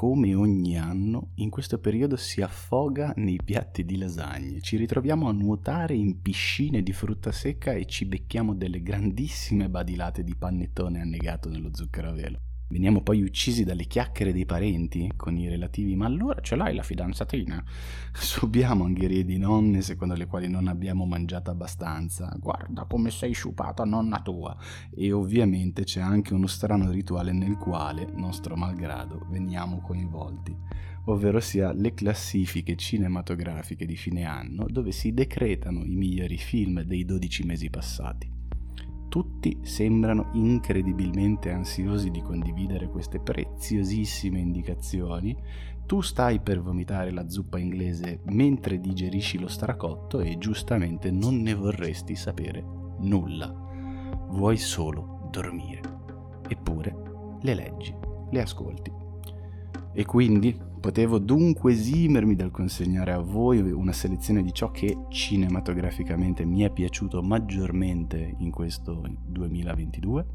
come ogni anno, in questo periodo si affoga nei piatti di lasagne. Ci ritroviamo a nuotare in piscine di frutta secca e ci becchiamo delle grandissime badilate di panettone annegato nello zucchero a velo. Veniamo poi uccisi dalle chiacchiere dei parenti con i relativi ma allora ce l'hai la fidanzatina? Subiamo angherie di nonne secondo le quali non abbiamo mangiato abbastanza. Guarda come sei sciupata nonna tua. E ovviamente c'è anche uno strano rituale nel quale, nostro malgrado, veniamo coinvolti ovvero sia le classifiche cinematografiche di fine anno dove si decretano i migliori film dei 12 mesi passati. Tutti sembrano incredibilmente ansiosi di condividere queste preziosissime indicazioni. Tu stai per vomitare la zuppa inglese mentre digerisci lo stracotto e giustamente non ne vorresti sapere nulla. Vuoi solo dormire. Eppure le leggi, le ascolti. E quindi Potevo dunque esimermi dal consegnare a voi una selezione di ciò che cinematograficamente mi è piaciuto maggiormente in questo 2022?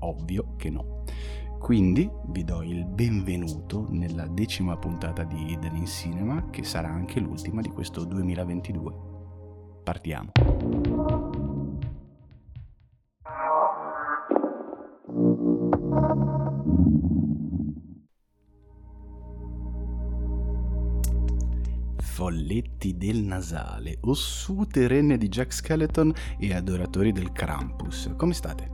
Ovvio che no. Quindi vi do il benvenuto nella decima puntata di Hidden in Cinema, che sarà anche l'ultima di questo 2022. Partiamo. Folletti del nasale, ossute renne di Jack Skeleton e adoratori del Krampus. Come state?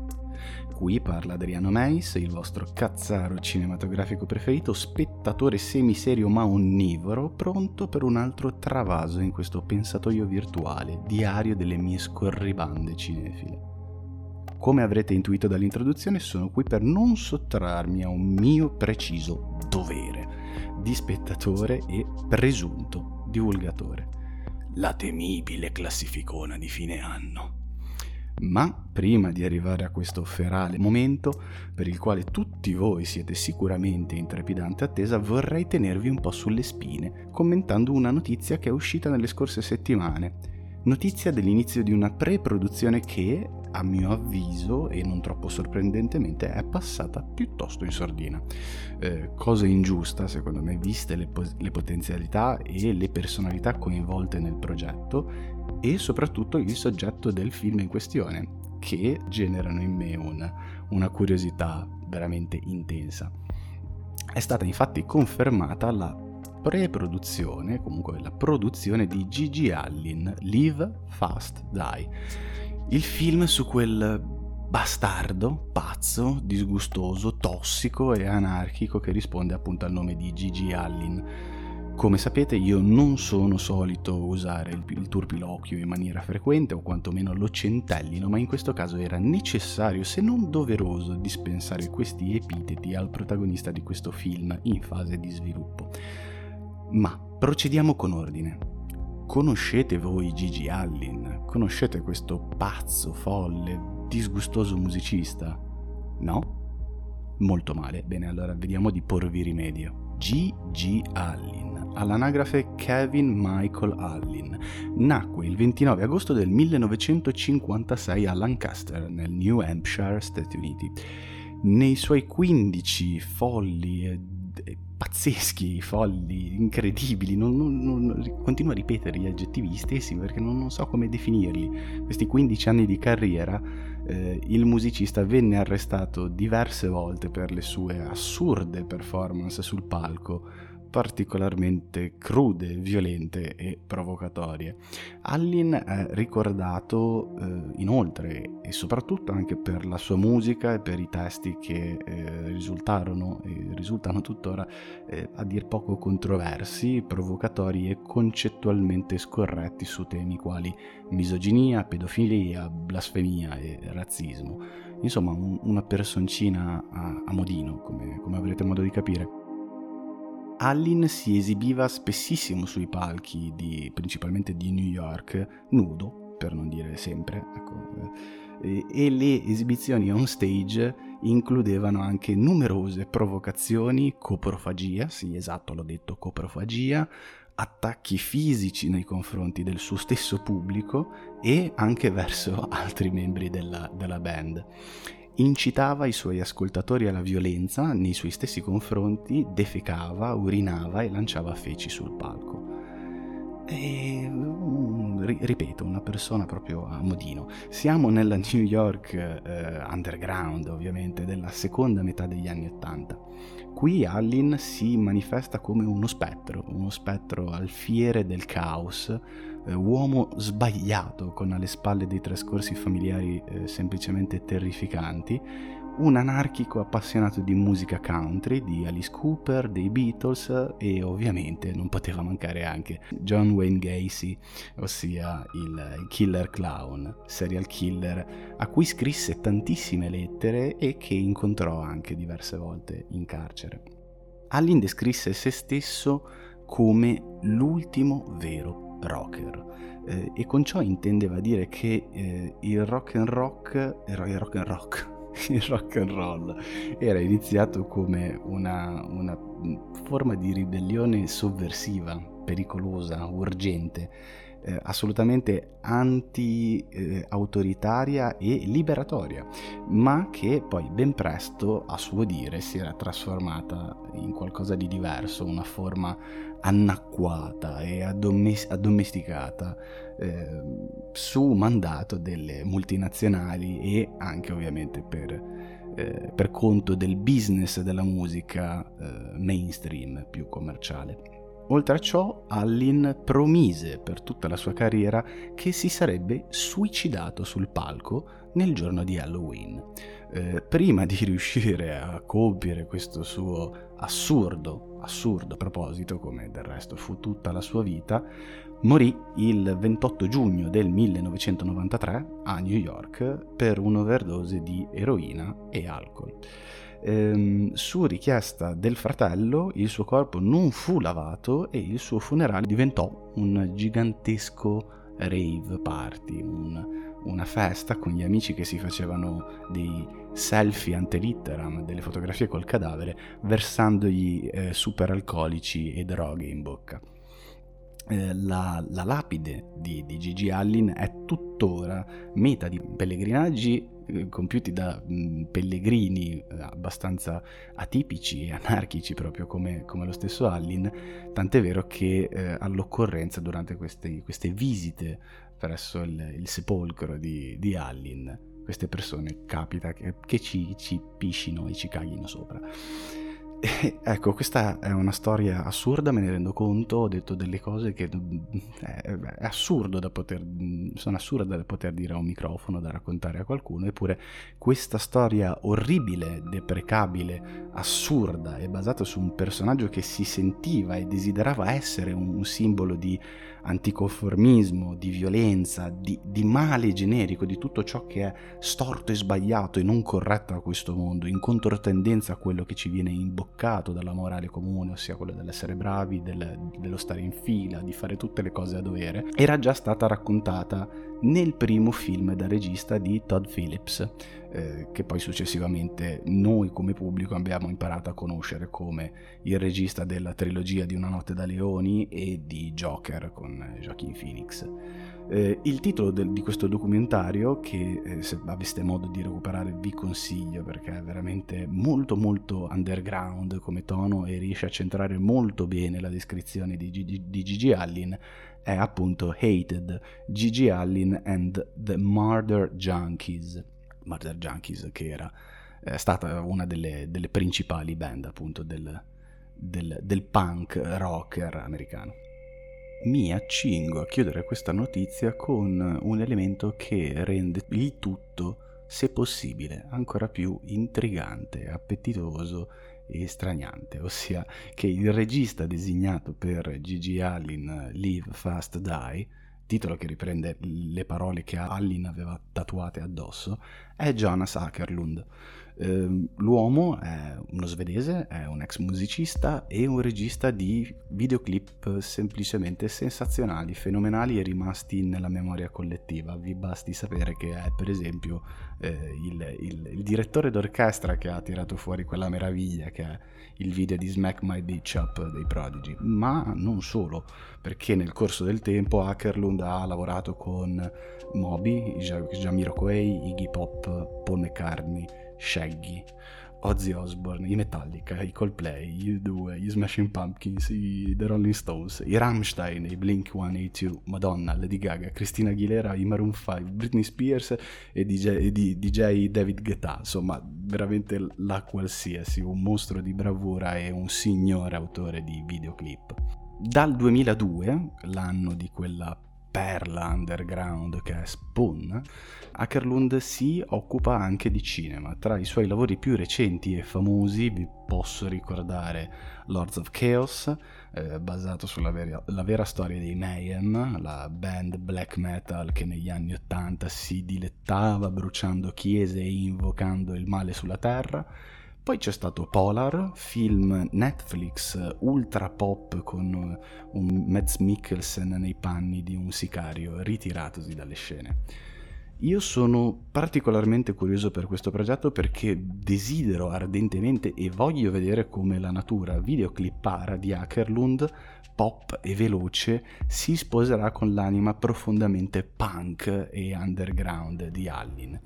Qui parla Adriano Meis, il vostro cazzaro cinematografico preferito, spettatore semiserio ma onnivoro, pronto per un altro travaso in questo pensatoio virtuale, diario delle mie scorribande cinefile. Come avrete intuito dall'introduzione, sono qui per non sottrarmi a un mio preciso dovere di spettatore e presunto divulgatore. La temibile classificona di fine anno. Ma prima di arrivare a questo ferale momento, per il quale tutti voi siete sicuramente in trepidante attesa, vorrei tenervi un po' sulle spine, commentando una notizia che è uscita nelle scorse settimane. Notizia dell'inizio di una pre-produzione che, a mio avviso, e non troppo sorprendentemente, è passata piuttosto in sordina. Eh, cosa ingiusta, secondo me, viste le, pos- le potenzialità e le personalità coinvolte nel progetto e soprattutto il soggetto del film in questione, che generano in me una, una curiosità veramente intensa. È stata infatti confermata la pre-produzione, comunque la produzione di Gigi Allin, Live Fast Die il film su quel bastardo, pazzo, disgustoso, tossico e anarchico che risponde appunto al nome di Gigi Allin. Come sapete io non sono solito usare il, il turpiloquio in maniera frequente o quantomeno lo centellino, ma in questo caso era necessario, se non doveroso, dispensare questi epiteti al protagonista di questo film in fase di sviluppo. Ma procediamo con ordine. Conoscete voi Gigi Allin? Conoscete questo pazzo, folle, disgustoso musicista? No? Molto male. Bene, allora vediamo di porvi rimedio. G.G. Allin, all'anagrafe Kevin Michael Allin, nacque il 29 agosto del 1956 a Lancaster, nel New Hampshire, Stati Uniti. Nei suoi 15 folli e pazzeschi, folli, incredibili, non, non, non, continuo a ripetere gli aggettivi stessi perché non, so come definirli. Questi 15 anni di carriera eh, il musicista venne arrestato diverse volte per le sue assurde performance sul palco particolarmente crude, violente e provocatorie. Allin è ricordato eh, inoltre e soprattutto anche per la sua musica e per i testi che eh, risultarono e risultano tuttora eh, a dir poco controversi, provocatori e concettualmente scorretti su temi quali misoginia, pedofilia, blasfemia e razzismo. Insomma, un, una personcina a, a modino, come, come avrete modo di capire. Allin si esibiva spessissimo sui palchi, di, principalmente di New York, nudo, per non dire sempre, ecco, eh, e le esibizioni on stage includevano anche numerose provocazioni, coprofagia, sì esatto l'ho detto, coprofagia, attacchi fisici nei confronti del suo stesso pubblico e anche verso altri membri della, della band. Incitava i suoi ascoltatori alla violenza nei suoi stessi confronti, defecava, urinava e lanciava feci sul palco. E, um, ripeto, una persona proprio a modino. Siamo nella New York eh, underground, ovviamente, della seconda metà degli anni Ottanta. Qui Allin si manifesta come uno spettro, uno spettro alfiere del caos, eh, uomo sbagliato con alle spalle dei trascorsi familiari eh, semplicemente terrificanti, un anarchico appassionato di musica country, di Alice Cooper, dei Beatles e ovviamente non poteva mancare anche John Wayne Gacy, ossia il killer clown, serial killer, a cui scrisse tantissime lettere e che incontrò anche diverse volte in carcere. Allin descrisse se stesso come l'ultimo vero rocker. Eh, e con ciò intendeva dire che eh, il rock and rock, il rock and rock, il rock and roll era iniziato come una, una forma di ribellione sovversiva, pericolosa, urgente, eh, assolutamente anti-autoritaria eh, e liberatoria, ma che poi ben presto, a suo dire, si era trasformata in qualcosa di diverso, una forma annacquata e addomesticata eh, su mandato delle multinazionali e anche ovviamente per, eh, per conto del business della musica eh, mainstream più commerciale. Oltre a ciò, Allin promise per tutta la sua carriera che si sarebbe suicidato sul palco nel giorno di Halloween. Eh, prima di riuscire a compiere questo suo assurdo, assurdo proposito, come del resto fu tutta la sua vita, morì il 28 giugno del 1993 a New York per un'overdose di eroina e alcol ehm, su richiesta del fratello il suo corpo non fu lavato e il suo funerale diventò un gigantesco rave party, un, una festa con gli amici che si facevano dei selfie ante litteram, delle fotografie col cadavere, versandogli eh, superalcolici e droghe in bocca. Eh, la, la, lapide di, di Gigi Allin è tuttora meta di pellegrinaggi compiuti da mh, pellegrini eh, abbastanza atipici e anarchici proprio come, come, lo stesso Allin, tant'è vero che eh, all'occorrenza durante queste, queste, visite presso il, il sepolcro di, di, Allin queste persone capita che, che ci, ci piscino e ci caghino sopra. ecco, questa è una storia assurda, me ne rendo conto, ho detto delle cose che è, è assurdo da poter, sono assurde da poter dire a un microfono, da raccontare a qualcuno, eppure questa storia orribile, deprecabile, assurda e basata su un personaggio che si sentiva e desiderava essere un, un simbolo di anticonformismo, di violenza, di, di, male generico, di tutto ciò che è storto e sbagliato e non corretto a questo mondo, in controtendenza a quello che ci viene imboccato dalla morale comune, ossia quello dell'essere bravi, del, dello stare in fila, di fare tutte le cose a dovere, era già stata raccontata nel primo film da regista di Todd Phillips, eh, che poi successivamente noi come pubblico abbiamo imparato a conoscere come il regista della trilogia di Una notte da leoni e di Joker con Joaquin Phoenix. Eh, il titolo del, di questo documentario, che eh, se aveste modo di recuperare vi consiglio perché è veramente molto molto underground come tono e riesce a centrare molto bene la descrizione di, Gigi, di Gigi Allin, è appunto Hated, Gigi Allin and the Murder Junkies. Murder Junkies che era è stata una delle, delle principali band appunto del, del, del punk rocker americano. Mi accingo a chiudere questa notizia con un elemento che rende il tutto, se possibile, ancora più intrigante, appetitoso e straniante, ossia che il regista designato per Gigi Allin Live Fast Die, titolo che riprende le parole che Allin aveva tatuate addosso, è Jonas Ackerlund, Ehm, l'uomo è uno svedese, è un ex musicista e un regista di videoclip semplicemente sensazionali, fenomenali e rimasti nella memoria collettiva. Vi basti sapere che è per esempio eh, il, il, il, direttore d'orchestra che ha tirato fuori quella meraviglia che è il video di Smack My Bitch Up dei Prodigy, ma non solo, perché nel corso del tempo Ackerlund ha lavorato con Moby, Jamiroquai, Iggy Pop, Paul McCartney, Shaggy, Ozzy Osbourne, i Metallica, i Coldplay, i U2, gli Smashing Pumpkins, i The Rolling Stones, i Rammstein, i Blink 182, Madonna, Lady Gaga, Christina Aguilera, i Maroon 5, Britney Spears e DJ, e DJ David Guetta, insomma veramente la qualsiasi, un mostro di bravura e un signore autore di videoclip. Dal 2002, l'anno di quella perla underground che è Spawn, Ackerlund si occupa anche di cinema. Tra i suoi lavori più recenti e famosi vi posso ricordare Lords of Chaos, eh, basato sulla vera, vera, storia dei Mayhem, la band black metal che negli anni Ottanta si dilettava bruciando chiese e invocando il male sulla terra poi c'è stato Polar, film Netflix ultra pop con un Mads Mikkelsen nei panni di un sicario ritiratosi dalle scene. Io sono particolarmente curioso per questo progetto perché desidero ardentemente e voglio vedere come la natura videoclippara di Ackerlund, pop e veloce, si sposerà con l'anima profondamente punk e underground di Allin.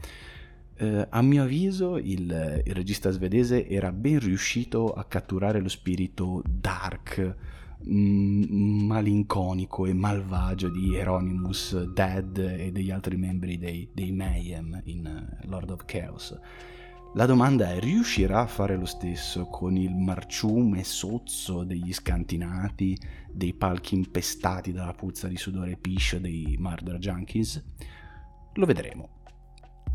Eh, a mio avviso il, il, regista svedese era ben riuscito a catturare lo spirito dark, malinconico e malvagio di Hieronymus Dead e degli altri membri dei, dei Mayhem in Lord of Chaos. La domanda è, riuscirà a fare lo stesso con il marciume sozzo degli scantinati, dei palchi impestati dalla puzza di sudore e piscio dei Murder Junkies? Lo vedremo.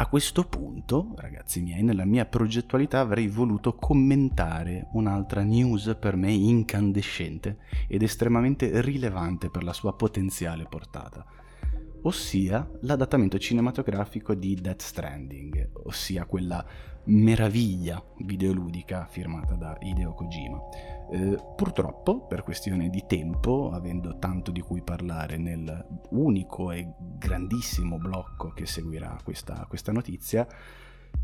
A questo punto, ragazzi miei, nella mia progettualità avrei voluto commentare un'altra news per me incandescente ed estremamente rilevante per la sua potenziale portata, ossia l'adattamento cinematografico di Death Stranding, ossia quella meraviglia videoludica firmata da Hideo Kojima. Eh, purtroppo, per questione di tempo, avendo tanto di cui parlare nel unico e grandissimo blocco che seguirà questa, questa notizia,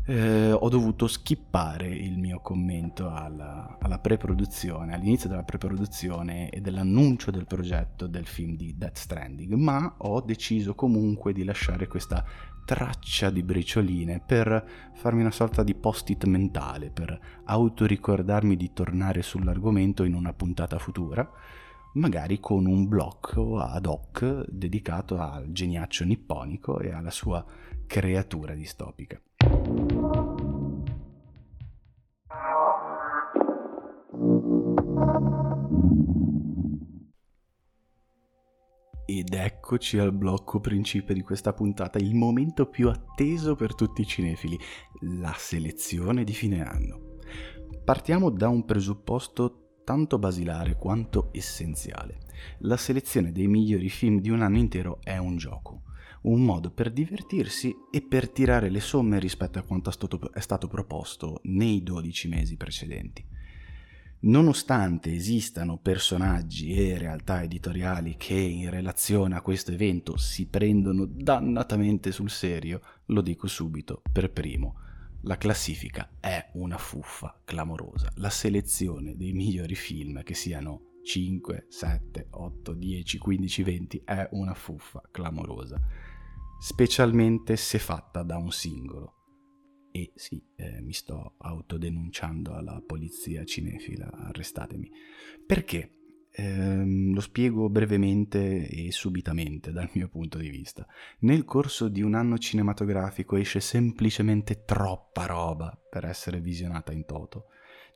eh, ho dovuto skippare il mio commento alla, alla, pre-produzione, all'inizio della pre-produzione e dell'annuncio del progetto del film di Death Stranding, ma ho deciso comunque di lasciare questa traccia di bricioline per farmi una sorta di post-it mentale, per autoricordarmi di tornare sull'argomento in una puntata futura, magari con un blocco ad hoc dedicato al geniaccio nipponico e alla sua creatura distopica. Ed eccoci al blocco principe di questa puntata, il momento più atteso per tutti i cinefili, la selezione di fine anno. Partiamo da un presupposto tanto basilare quanto essenziale. La selezione dei migliori film di un anno intero è un gioco, un modo per divertirsi e per tirare le somme rispetto a quanto è stato proposto nei 12 mesi precedenti. Nonostante esistano personaggi e realtà editoriali che in relazione a questo evento si prendono dannatamente sul serio, lo dico subito per primo. La classifica è una fuffa clamorosa. La selezione dei migliori film, che siano 5, 7, 8, 10, 15, 20, è una fuffa clamorosa. Specialmente se fatta da un singolo e sì, eh, mi sto autodenunciando alla polizia cinefila, arrestatemi. Perché? Eh, lo spiego brevemente e subitamente dal mio punto di vista. Nel corso di un anno cinematografico esce semplicemente troppa roba per essere visionata in toto.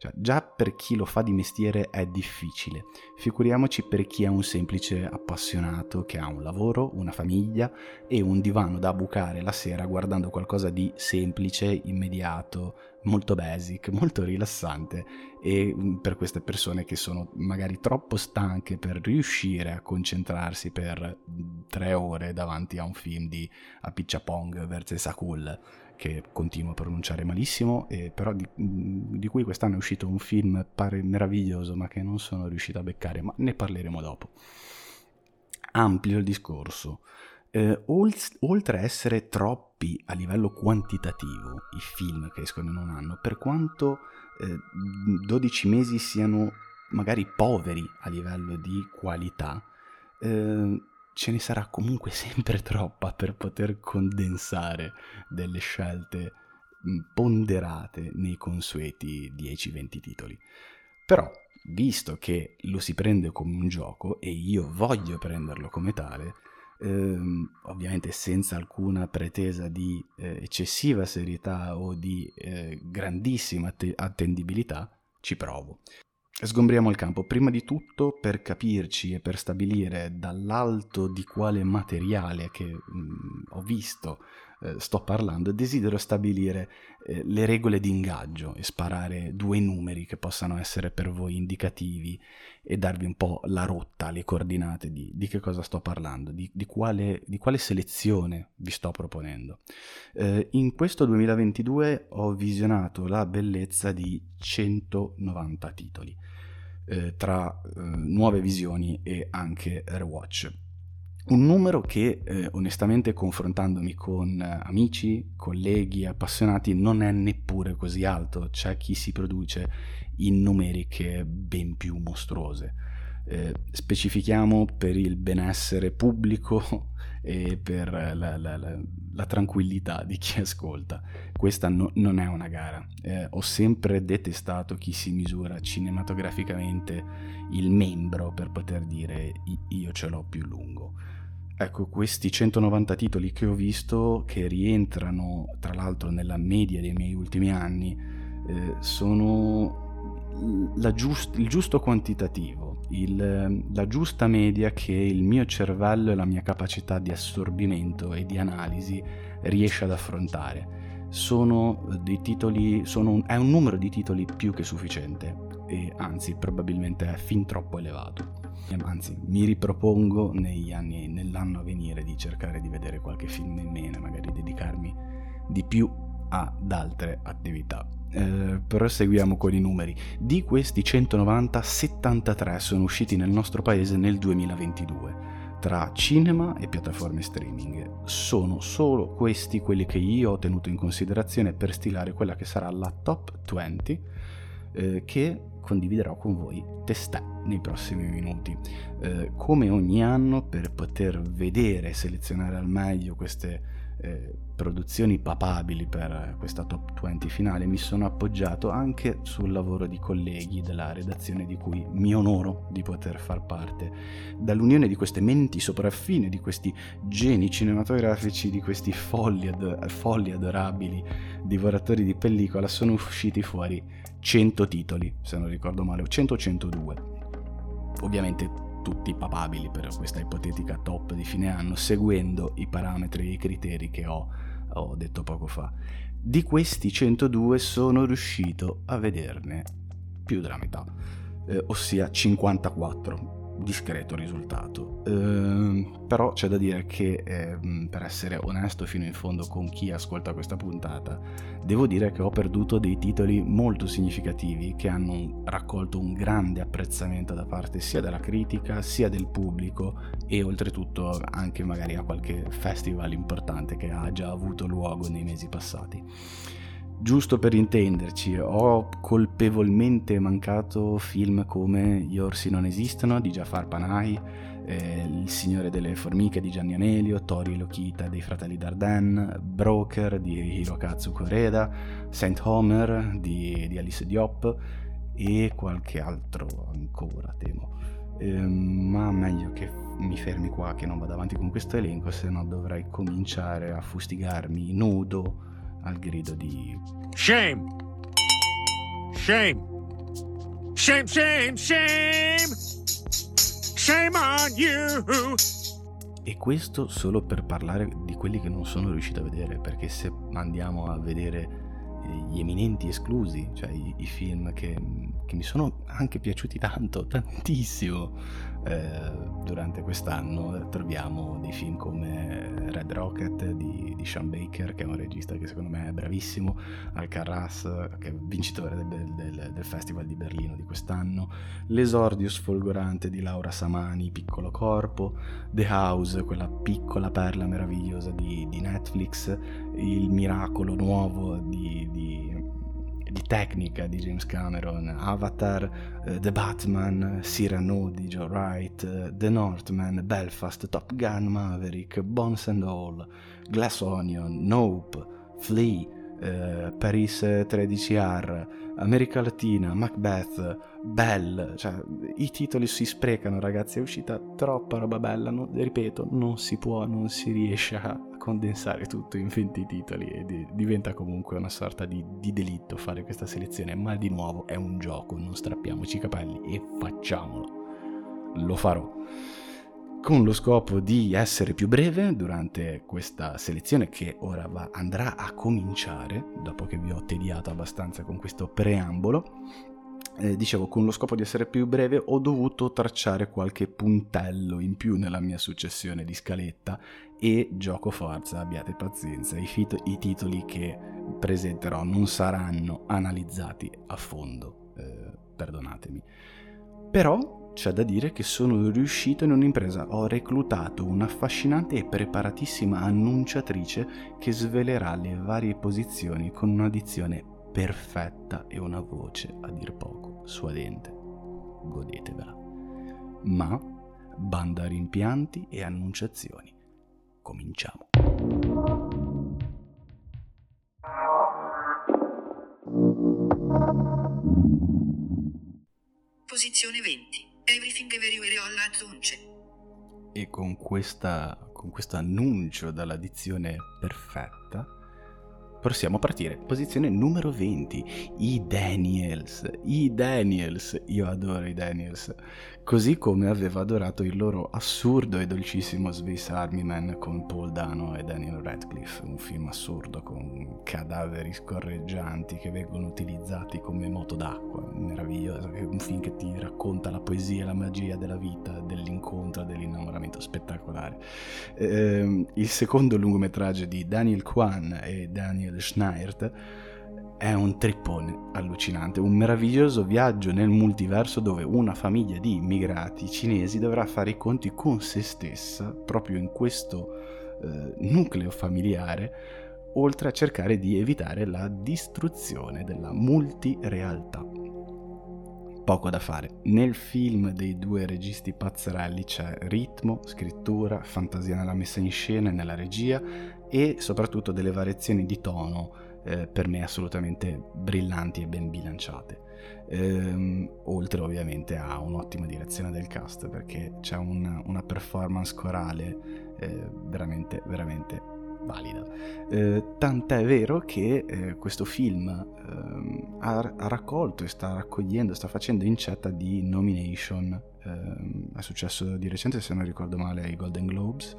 Cioè, già per chi lo fa di mestiere è difficile, figuriamoci per chi è un semplice appassionato che ha un lavoro, una famiglia e un divano da bucare la sera guardando qualcosa di semplice, immediato, molto basic, molto rilassante e mm, per queste persone che sono magari troppo stanche per riuscire a concentrarsi per mm, tre ore davanti a un film di Apicciapong vs. Sakul che continuo a pronunciare malissimo, eh, però di, di, cui quest'anno è uscito un film pare meraviglioso, ma che non sono riuscito a beccare, ma ne parleremo dopo. Ampio il discorso. Eh, oltre a essere troppi a livello quantitativo i film che escono in un anno, per quanto eh, 12 mesi siano magari poveri a livello di qualità, eh, ce ne sarà comunque sempre troppa per poter condensare delle scelte ponderate nei consueti 10-20 titoli. Però, visto che lo si prende come un gioco e io voglio prenderlo come tale, ehm, ovviamente senza alcuna pretesa di eh, eccessiva serietà o di eh, grandissima att- attendibilità, ci provo. Sgombriamo il campo, prima di tutto per capirci e per stabilire dall'alto di quale materiale che mh, ho visto eh, sto parlando, desidero stabilire eh, le regole di ingaggio e sparare due numeri che possano essere per voi indicativi e darvi un po' la rotta, le coordinate di, di che cosa sto parlando, di, di, quale, di, quale, selezione vi sto proponendo. Eh, in questo 2022 ho visionato la bellezza di 190 titoli. Eh, tra eh, nuove visioni e anche rewatch un numero che eh, onestamente confrontandomi con eh, amici, colleghi, appassionati non è neppure così alto, c'è chi si produce in numeriche ben più mostruose. Eh, specifichiamo per il benessere pubblico e per la, la, la, la tranquillità di chi ascolta. Questa no, non è una gara. Eh, ho sempre detestato chi si misura cinematograficamente il membro per poter dire io ce l'ho più lungo. Ecco, questi 190 titoli che ho visto, che rientrano tra l'altro nella media dei miei ultimi anni, eh, sono giust- il giusto quantitativo, il, la giusta media che il mio cervello e la mia capacità di assorbimento e di analisi riesce ad affrontare. Sono dei titoli, sono un, è un numero di titoli più che sufficiente e anzi probabilmente è fin troppo elevato. Anzi, mi ripropongo anni, nell'anno a venire di cercare di vedere qualche film in meno, magari dedicarmi di più ad altre attività. Eh, proseguiamo con i numeri. Di questi 190, 73 sono usciti nel nostro paese nel 2022 tra cinema e piattaforme streaming. Sono solo questi quelli che io ho tenuto in considerazione per stilare quella che sarà la top 20 eh, che condividerò con voi testè nei prossimi minuti. Eh, come ogni anno, per poter vedere e selezionare al meglio queste eh, produzioni papabili per questa top 20 finale, mi sono appoggiato anche sul lavoro di colleghi della redazione di cui mi onoro di poter far parte. Dall'unione di queste menti sopraffine, di questi geni cinematografici, di questi folli, ad- folli adorabili divoratori di pellicola, sono usciti fuori 100 titoli, se non ricordo male, o 100 o 102. Ovviamente tutti papabili per questa ipotetica top di fine anno, seguendo i parametri e i criteri che ho, ho detto poco fa. Di questi 102 sono riuscito a vederne più della metà, eh, ossia 54 discreto risultato. Ehm, però c'è da dire che, eh, per essere onesto fino in fondo con chi ascolta questa puntata, devo dire che ho perduto dei titoli molto significativi che hanno raccolto un grande apprezzamento da parte sia della critica sia del pubblico e oltretutto anche magari a qualche festival importante che ha già avuto luogo nei mesi passati. Giusto per intenderci, ho colpevolmente mancato film come Gli orsi non esistono di Jafar Panahi, eh, Il signore delle formiche di Gianni Amelio, Tori Lokita dei fratelli Dardenne, Broker di Hirokazu Koreda, Saint Homer di, di Alice Diop e qualche altro ancora, temo. Eh, ma meglio che mi fermi qua, che non vado avanti con questo elenco, se no dovrei cominciare a fustigarmi nudo al grido di Shame! Shame! Shame, shame, shame! Shame on you! E questo solo per parlare di quelli che non sono riuscito a vedere, perché se andiamo a vedere gli eminenti esclusi, cioè i, i film che, che, mi sono anche piaciuti tanto, tantissimo eh, durante quest'anno. Troviamo dei film come Red Rocket di, di, Sean Baker, che è un regista che secondo me è bravissimo, Alcaraz, che è vincitore del, del, del Festival di Berlino di quest'anno, L'esordio sfolgorante di Laura Samani, Piccolo Corpo, The House, quella piccola perla meravigliosa di, di Netflix, Il miracolo nuovo di, di, di tecnica di James Cameron, Avatar, uh, The Batman, Cyrano di Joe Wright, uh, The Northman, Belfast, Top Gun Maverick, Bones and All, Glass Onion, Nope, Flea, eh, Paris 13R, America Latina, Macbeth, Belle, cioè i titoli si sprecano ragazzi, è uscita troppa roba bella, non, ripeto, non si può, non si riesce a condensare tutto in 20 titoli e di, diventa comunque una sorta di, di delitto fare questa selezione, ma di nuovo è un gioco, non strappiamoci i capelli e facciamolo. Lo farò con lo scopo di essere più breve durante questa selezione che ora va, andrà a cominciare, dopo che vi ho tediato abbastanza con questo preambolo. Eh, dicevo, con lo scopo di essere più breve ho dovuto tracciare qualche puntello in più nella mia successione di scaletta e gioco forza, abbiate pazienza, i, fit- i titoli che presenterò non saranno analizzati a fondo, eh, perdonatemi. Però c'è da dire che sono riuscito in un'impresa, ho reclutato un'affascinante e preparatissima annunciatrice che svelerà le varie posizioni con una dizione perfetta e una voce a dir poco suadente. Godetevela. Ma, banda rimpianti e annunciazioni. Cominciamo. Posizione 20. Everything Everywhere All At Once. E con, questa, con questo annuncio dalla dizione perfetta possiamo partire. Posizione numero 20, i Daniels. I Daniels, io adoro i Daniels. Così come aveva adorato il loro assurdo e dolcissimo Swiss Army Man con Paul Dano e Daniel Radcliffe, un film assurdo con cadaveri scorreggianti che vengono utilizzati come moto d'acqua, meraviglioso, un film che ti racconta la poesia e la magia della vita, dell'incontro, dell'innamoramento spettacolare. Eh, il secondo lungometraggio di Daniel Kwan e Daniel Schneert, è un trippone allucinante, un meraviglioso viaggio nel multiverso dove una famiglia di immigrati cinesi dovrà fare i conti con se stessa proprio in questo eh, nucleo familiare, oltre a cercare di evitare la distruzione della multirealtà. Poco da fare. Nel film dei due registi pazzerelli c'è ritmo, scrittura, fantasia nella messa in scena e nella regia e soprattutto delle variazioni di tono eh, per me assolutamente brillanti e ben bilanciate. Ehm, oltre ovviamente a un'ottima direzione del cast perché c'è un, una performance corale veramente veramente valida. Eh, tant'è vero che eh, questo film eh, ha, ha, raccolto e sta raccogliendo, sta facendo incetta di nomination. Ehm, è successo di recente, se non ricordo male, ai Golden Globes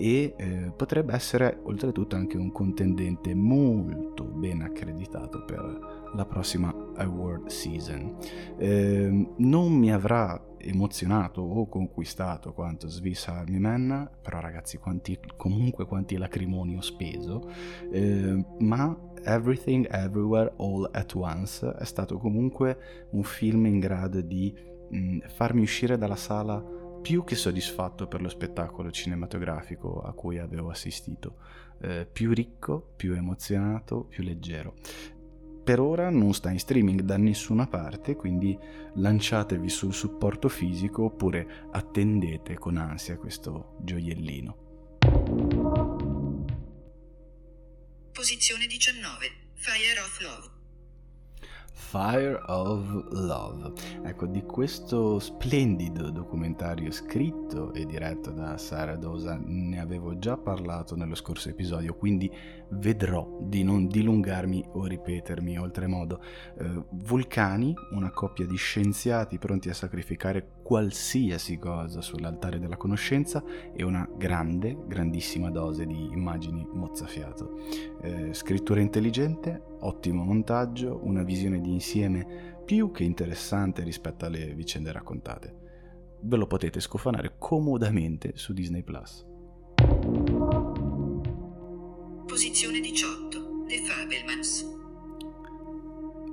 e eh, potrebbe essere oltretutto anche un contendente molto ben accreditato per la prossima award season. Eh, non mi avrà emozionato o conquistato quanto Swiss Army Man, però ragazzi quanti, comunque quanti lacrimoni ho speso, eh, ma Everything Everywhere All at Once è stato comunque un film in grado di mh, farmi uscire dalla sala più che soddisfatto per lo spettacolo cinematografico a cui avevo assistito, eh, più ricco, più emozionato, più leggero. Per ora non sta in streaming da nessuna parte, quindi lanciatevi sul supporto fisico oppure attendete con ansia questo gioiellino. Posizione 19. Fire of Love. Fire of Love. Ecco, di questo splendido documentario scritto e diretto da Sara Dosa ne avevo già parlato nello scorso episodio, quindi vedrò di non dilungarmi o ripetermi oltremodo. Eh, Vulcani, una coppia di scienziati pronti a sacrificare qualsiasi cosa sull'altare della conoscenza e una grande, grandissima dose di immagini mozzafiato. Eh, scrittura intelligente, ottimo montaggio, una visione di insieme più che interessante rispetto alle vicende raccontate. Ve lo potete scofanare comodamente su Disney Plus. Posizione 18. The Fabelmans.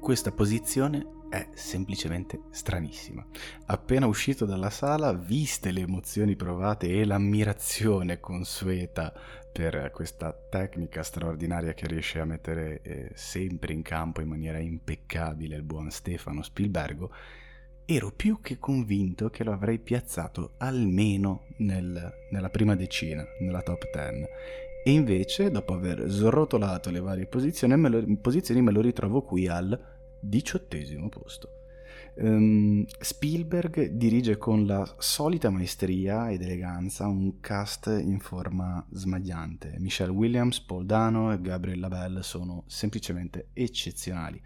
Questa posizione è semplicemente stranissima. Appena uscito dalla sala, viste le emozioni provate e l'ammirazione consueta per questa tecnica straordinaria che riesce a mettere eh, sempre in campo in maniera impeccabile il buon Stefano Spielbergo, ero più che convinto che lo avrei piazzato almeno nel, nella prima decina, nella top 10 E invece, dopo aver srotolato le varie posizioni, me lo, posizioni, me lo ritrovo qui al diciottesimo posto. Um, Spielberg dirige con la solita maestria ed eleganza un cast in forma smagliante. Michelle Williams, Paul Dano e Gabriel Labelle sono semplicemente eccezionali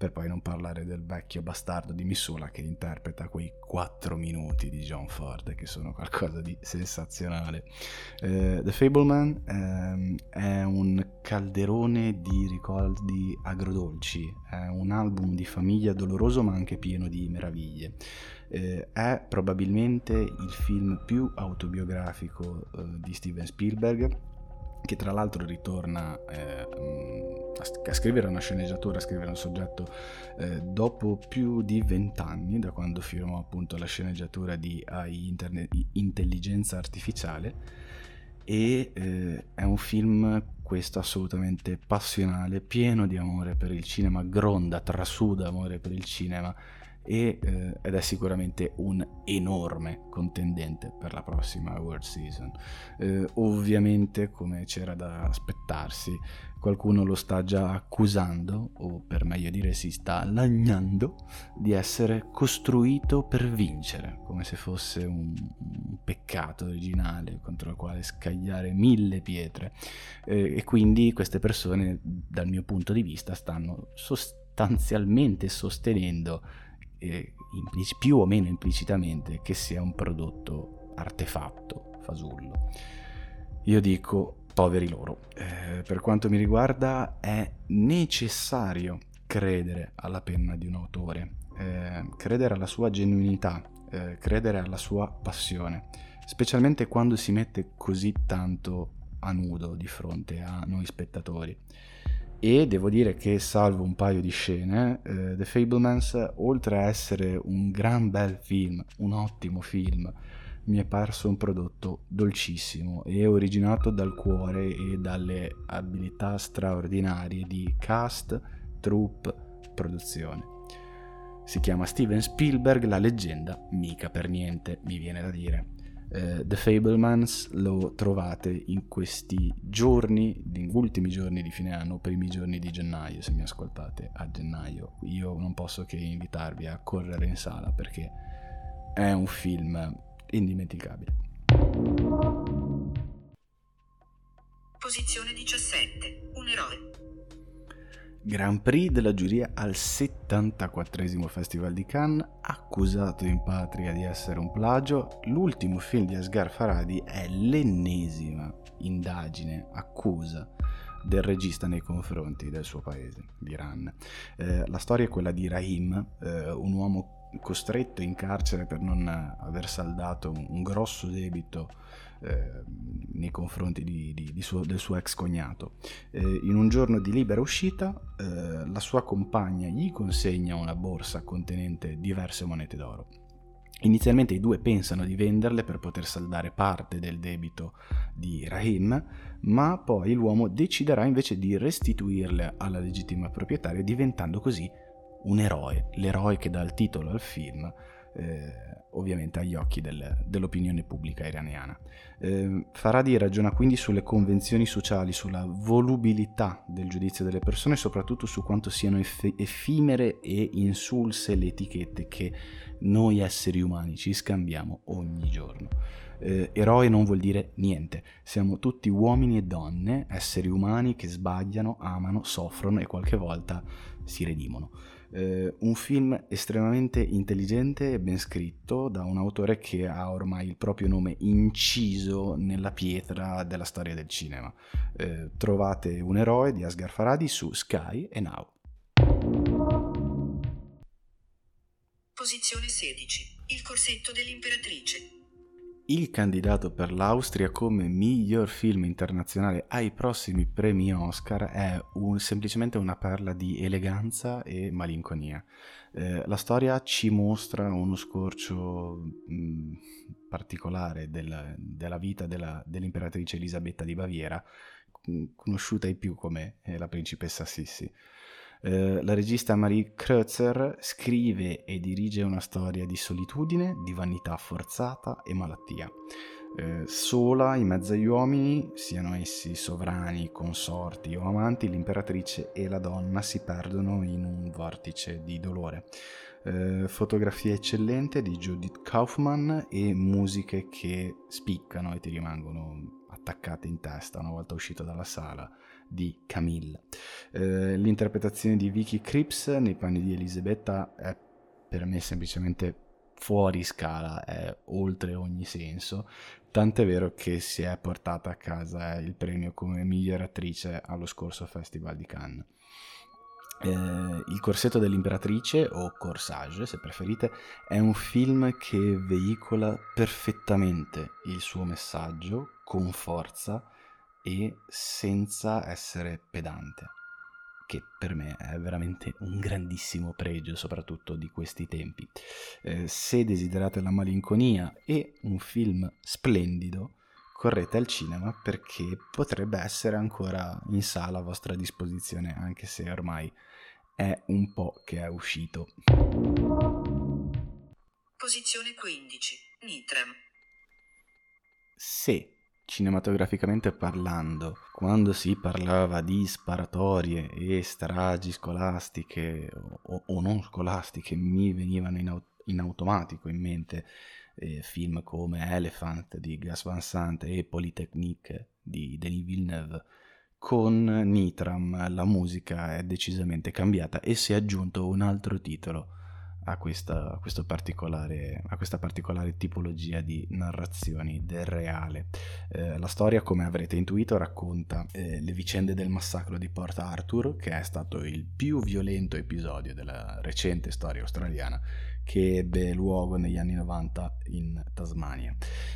per poi non parlare del vecchio bastardo di Missula che interpreta quei 4 minuti di John Ford che sono qualcosa di sensazionale. Uh, The Fableman um, è un calderone di ricordi agrodolci, è un album di famiglia doloroso ma anche pieno di meraviglie. Uh, è probabilmente il film più autobiografico uh, di Steven Spielberg che tra l'altro ritorna eh, a, scrivere una sceneggiatura, a scrivere un soggetto eh, dopo più di vent'anni, da quando firmò appunto la sceneggiatura di AI Internet, Intelligenza Artificiale, e eh, è un film questo assolutamente passionale, pieno di amore per il cinema, gronda, trasuda amore per il cinema e, eh, ed è sicuramente un enorme contendente per la prossima World Season. Eh, ovviamente, come c'era da aspettarsi, qualcuno lo sta già accusando, o per meglio dire si sta lagnando, di essere costruito per vincere, come se fosse un, un peccato originale contro il quale scagliare mille pietre. Eh, e quindi queste persone, dal mio punto di vista, stanno sostanzialmente sostenendo eh, implici- più o meno implicitamente che sia un prodotto artefatto, fasullo. Io dico, poveri loro. Eh, per quanto mi riguarda è necessario credere alla penna di un autore, eh, credere alla sua genuinità, eh, credere alla sua passione, specialmente quando si mette così tanto a nudo di fronte a noi spettatori e devo dire che salvo un paio di scene, eh, The Fablemans, oltre a essere un gran bel film, un ottimo film, mi è parso un prodotto dolcissimo e originato dal cuore e dalle abilità straordinarie di cast, troupe, produzione. Si chiama Steven Spielberg, la leggenda, mica per niente, mi viene da dire eh, The Fablemans lo trovate in questi giorni, negli ultimi giorni di fine anno, primi giorni di gennaio, se mi ascoltate a gennaio. Io non posso che invitarvi a correre in sala perché è un film indimenticabile. Posizione 17. Un eroe. Grand Prix della giuria al 74 Festival di Cannes, accusato in patria di essere un plagio, l'ultimo film di Asghar Faradi è l'ennesima indagine, accusa del regista nei confronti del suo paese, l'Iran. Eh, la storia è quella di Rahim, eh, un uomo costretto in carcere per non aver saldato un, grosso debito eh, nei confronti di, di, di suo, del suo ex cognato. Eh, in un giorno di libera uscita, eh, la sua compagna gli consegna una borsa contenente diverse monete d'oro. Inizialmente i due pensano di venderle per poter saldare parte del debito di Rahim, ma poi l'uomo deciderà invece di restituirle alla legittima proprietaria, diventando così un eroe, l'eroe che dà il titolo al film. Eh, ovviamente agli occhi del, dell'opinione pubblica iraniana. Eh, Faradi ragiona quindi sulle convenzioni sociali, sulla volubilità del giudizio delle persone e soprattutto su quanto siano eff- effimere e insulse le etichette che noi esseri umani ci scambiamo ogni giorno. Eh, eroe non vuol dire niente, siamo tutti uomini e donne, esseri umani che sbagliano, amano, soffrono e qualche volta si redimono. Eh, un film estremamente intelligente e ben scritto da un autore che ha ormai il proprio nome inciso nella pietra della storia del cinema. Eh, trovate un eroe di Asghar Faradi su Sky e Now. Posizione 16. Il corsetto dell'imperatrice il candidato per l'Austria come miglior film internazionale ai prossimi premi Oscar è un, semplicemente una perla di eleganza e malinconia. Eh, la storia ci mostra uno scorcio mh, mm, particolare del, della vita della, dell'imperatrice Elisabetta di Baviera, conosciuta ai più come eh, la principessa Sissi. Eh, la regista Marie Kreutzer scrive e dirige una storia di solitudine, di vanità forzata e malattia. Eh, sola in mezzo agli uomini, siano essi sovrani, consorti o amanti, l'imperatrice e la donna si perdono in un vortice di dolore. Eh, fotografia eccellente di Judith Kaufman e musiche che spiccano e ti rimangono attaccate in testa una volta uscito dalla sala di Camille. Eh, l'interpretazione di Vicky Cripps nei panni di Elisabetta è per me semplicemente fuori scala, è oltre ogni senso, tant'è vero che si è portata a casa il premio come miglior attrice allo scorso Festival di Cannes. Eh, il corsetto dell'imperatrice o Corsage se preferite è un film che veicola perfettamente il suo messaggio con forza e senza essere pedante che per me è veramente un grandissimo pregio, soprattutto di questi tempi. Eh, se desiderate la malinconia e un film splendido, correte al cinema perché potrebbe essere ancora in sala a vostra disposizione, anche se ormai è un po' che è uscito. Posizione 15. Nitram. Se cinematograficamente parlando, quando si parlava di sparatorie e stragi scolastiche o, o non scolastiche, mi venivano in, au- in automatico in mente eh, film come Elephant di Gas Van Sant e Polytechnique di Denis Villeneuve. Con Nitram la musica è decisamente cambiata e si è aggiunto un altro titolo a questa, a, questa particolare tipologia di narrazioni del reale. Eh, la storia, come avrete intuito, racconta eh, le vicende del massacro di Port Arthur, che è stato il più violento episodio della recente storia australiana che ebbe luogo negli anni 90 in Tasmania.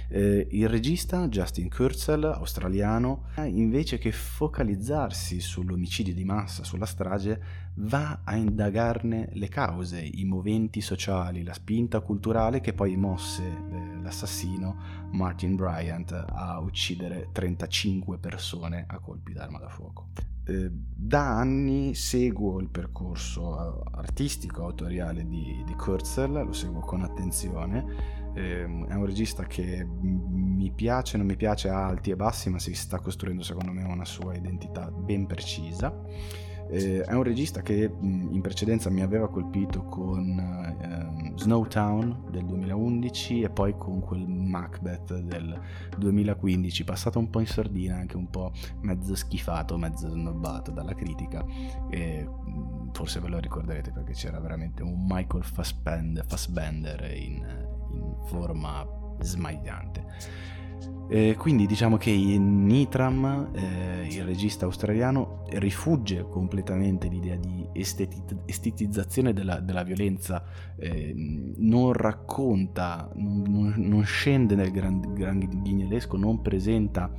Eh, il regista Justin Kurzel, australiano, invece che focalizzarsi sull'omicidio di massa, sulla strage, va a indagarne le cause, i moventi sociali, la spinta culturale che poi mosse eh, l'assassino Martin Bryant a uccidere 35 persone a colpi d'arma da fuoco. Eh, da anni seguo il percorso eh, artistico, autoriale di, di Kurzel, lo seguo con attenzione. Eh, è un regista che mi piace, non mi piace a alti e bassi, ma si sta costruendo secondo me una sua identità ben precisa. Eh, è un regista che in precedenza mi aveva colpito con eh, Snowtown del 2011 e poi con quel Macbeth del 2015, passato un po' in sordina, anche un po' mezzo schifato, mezzo snobbato dalla critica. E, forse ve lo ricorderete perché c'era veramente un Michael Fassbender, Fassbender in, in forma smagliante. Eh, quindi diciamo che Nitram, eh, il regista australiano, rifugge completamente l'idea di estetit- estetizzazione della, della violenza, eh, non racconta, non, non, scende nel gran, gran ghignellesco, non presenta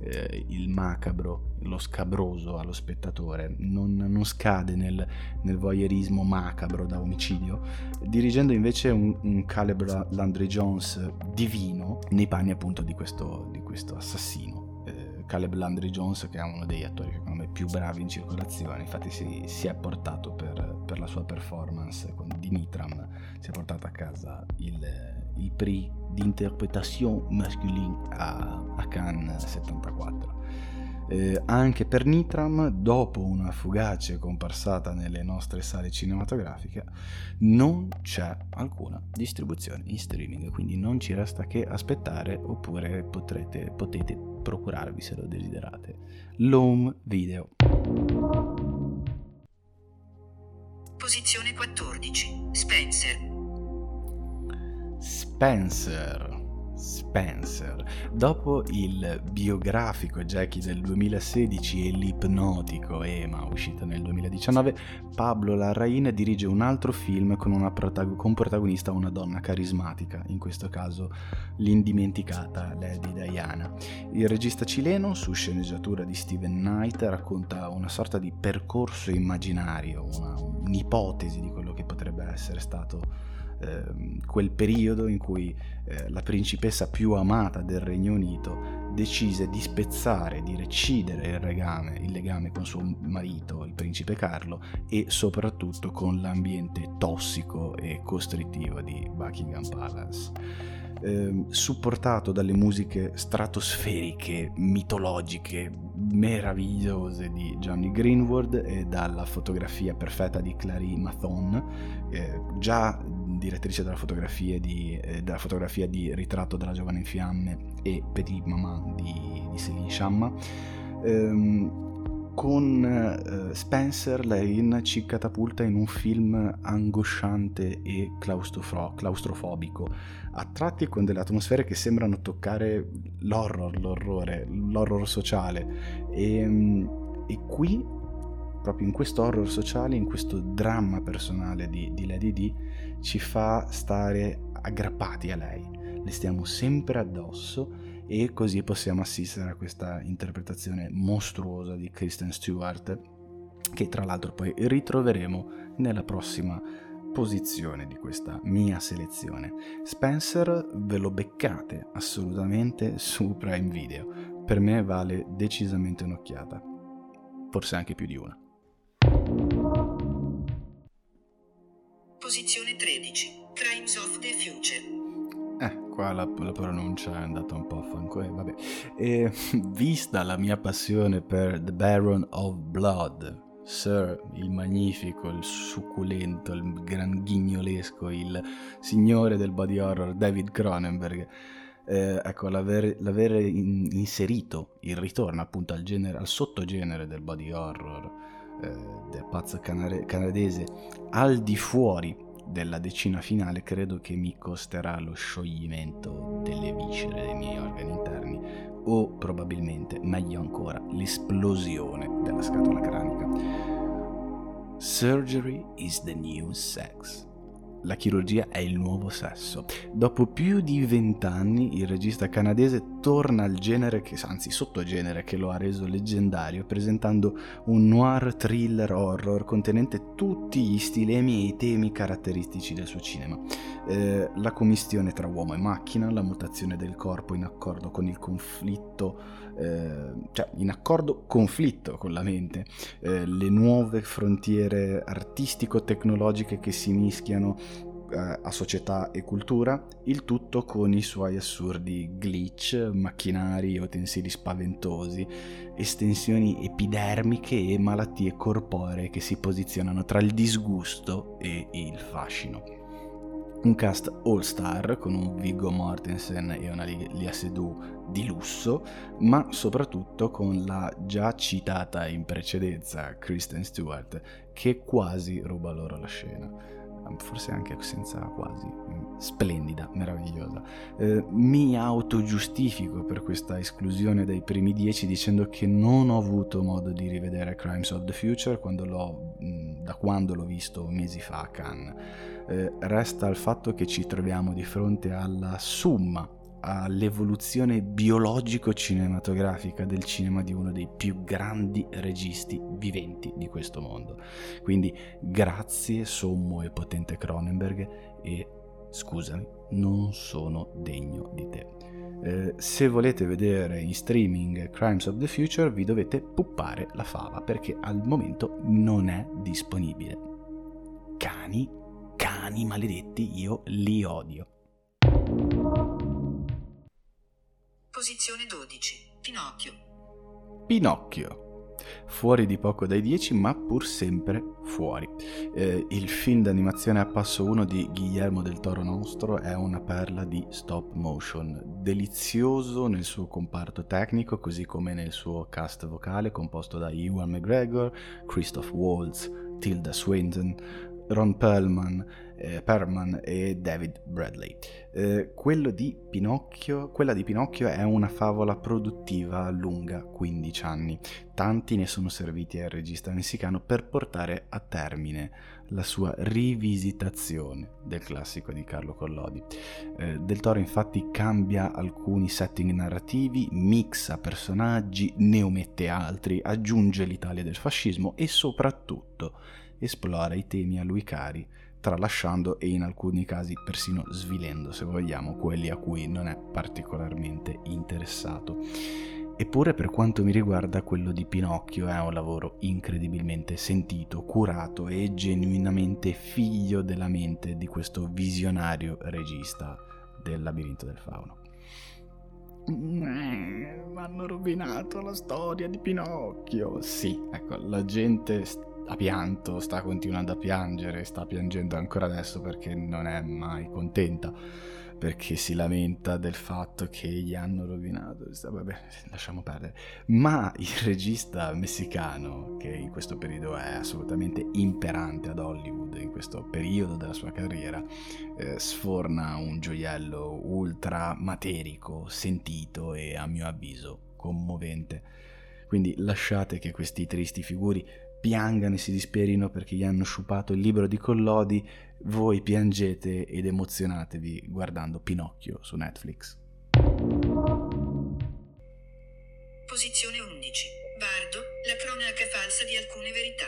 eh, il macabro, lo scabroso allo spettatore, non, non scade nel, nel, voyeurismo macabro da omicidio, dirigendo invece un, un Caleb Landry Jones divino nei panni appunto di questo, di questo assassino. Eh, Caleb Landry Jones che è uno degli attori secondo me più bravi in circolazione, infatti si, si è portato per, per, la sua performance con, di Nitram, si è portato a casa il il prix d'interprétation masculine a, a Cannes 74. Eh, anche per Nitram, dopo una fugace comparsata nelle nostre sale cinematografiche, non c'è alcuna distribuzione in streaming, quindi non ci resta che aspettare oppure potrete, potete procurarvi se lo desiderate. L'home video. Posizione 14. Spencer, Spencer. Spencer. Dopo il biografico Jackie del 2016 e l'ipnotico Ema uscito nel 2019, Pablo Larraín dirige un altro film con, una protag- con protagonista una donna carismatica, in questo caso l'indimenticata Lady Diana. Il regista cileno, su sceneggiatura di Steven Knight, racconta una sorta di percorso immaginario, una, un'ipotesi di quello che potrebbe essere stato Ehm, quel periodo in cui eh, la principessa più amata del Regno Unito decise di spezzare, di recidere il legame, il legame con suo marito, il principe Carlo, e soprattutto con l'ambiente tossico e costrittivo di Buckingham Palace. eh, supportato dalle musiche stratosferiche, mitologiche, meravigliose di Johnny Greenwood e dalla fotografia perfetta di Clary Mathon, eh, già direttrice della fotografia, di, eh, della fotografia di Ritratto della giovane in fiamme e Petit Maman di, di Céline Sciamma. Ehm, con eh, Spencer lei ci catapulta in un film angosciante e claustrofo- claustrofobico, a tratti con delle atmosfere che sembrano toccare l'horror, l'orrore, l'horror sociale. E, ehm, e qui, proprio in questo horror sociale, in questo dramma personale di, di Lady D, ci fa stare aggrappati a lei. Le stiamo sempre addosso e così possiamo assistere a questa interpretazione mostruosa di Kristen Stewart che tra l'altro poi ritroveremo nella prossima posizione di questa mia selezione. Spencer ve lo beccate assolutamente su Prime Video, per me vale decisamente un'occhiata, forse anche più di una. Posizione 13. Crimes of the Future. Eh, qua la, la, pronuncia è andata un po' a fanco, eh, vabbè. E, vista la mia passione per The Baron of Blood, Sir, il magnifico, il succulento, il gran ghignolesco, il signore del body horror David Cronenberg, eh, ecco, l'aver, l'aver in, inserito il ritorno appunto al, genere, al sottogenere del body horror, eh, del pazzo canare, canadese, al di fuori della decina finale credo che mi costerà lo scioglimento delle viscere dei miei organi interni o probabilmente, meglio ancora, l'esplosione della scatola cranica. Surgery is the new sex. La chirurgia è il nuovo sesso. Dopo più di vent'anni il regista canadese torna al genere, che, anzi sottogenere che lo ha reso leggendario, presentando un noir thriller horror contenente tutti gli stilemi e i temi caratteristici del suo cinema. Eh, la commistione tra uomo e macchina, la mutazione del corpo in accordo con il conflitto eh, cioè in accordo conflitto con la mente, eh, le nuove frontiere artistico-tecnologiche che si mischiano eh, a società e cultura, il tutto con i suoi assurdi glitch, macchinari utensili spaventosi, estensioni epidermiche e malattie corporee che si posizionano tra il disgusto e il fascino un cast all star con un Viggo Mortensen e una Lia Seydoux di lusso, ma soprattutto con la già citata in precedenza Kristen Stewart che quasi ruba loro la scena. Forse anche senza quasi, splendida, meravigliosa. Eh, mi autogiustifico per questa esclusione dai primi dieci dicendo che non ho avuto modo di rivedere Crimes of the Future quando da quando l'ho visto mesi fa a Cannes eh, resta il fatto che ci troviamo di fronte alla summa, all'evoluzione biologico-cinematografica del cinema di uno dei più grandi registi viventi di questo mondo. Quindi grazie sommo e potente Cronenberg e scusami, non sono degno di te. Eh, se volete vedere in streaming Crimes of the Future vi dovete puppare la fava perché al momento non è disponibile. Cani cani maledetti io li odio. Posizione 12. Pinocchio. Pinocchio. Fuori di poco dai 10, ma pur sempre fuori. Eh, il film d'animazione a passo 1 di Guillermo del Toro Nostro è una perla di stop motion, delizioso nel suo comparto tecnico, così come nel suo cast vocale composto da Ewan McGregor, Christoph Waltz, Tilda Swinton, Ron Perlman, eh, Perlman e David Bradley. Eh, di quella di Pinocchio è una favola produttiva lunga 15 anni. Tanti ne sono serviti al regista messicano per portare a termine la sua rivisitazione del classico di Carlo Collodi. Eh, del Toro infatti cambia alcuni setting narrativi, mixa personaggi, ne omette altri, aggiunge l'Italia del fascismo e soprattutto esplora i temi a lui cari, tralasciando e in alcuni casi persino svilendo, se vogliamo, quelli a cui non è particolarmente interessato. Eppure per quanto mi riguarda quello di Pinocchio è un lavoro incredibilmente sentito, curato e genuinamente figlio della mente di questo visionario regista del labirinto del fauno. Mi hanno rovinato la storia di Pinocchio. Sì, ecco, la gente ha pianto, sta continuando a piangere, sta piangendo ancora adesso perché non è mai contenta perché si lamenta del fatto che gli hanno rovinato. Vabbè, lasciamo perdere. Ma il regista messicano, che in questo periodo è assolutamente imperante ad Hollywood, in questo periodo della sua carriera, eh, sforna un gioiello ultra materico, sentito e a mio avviso commovente. Quindi lasciate che questi tristi figuri piangano e si disperino perché gli hanno sciupato il libro di Collodi, voi piangete ed emozionatevi guardando Pinocchio su Netflix. Posizione 11. Bardo, la cronaca falsa di alcune verità.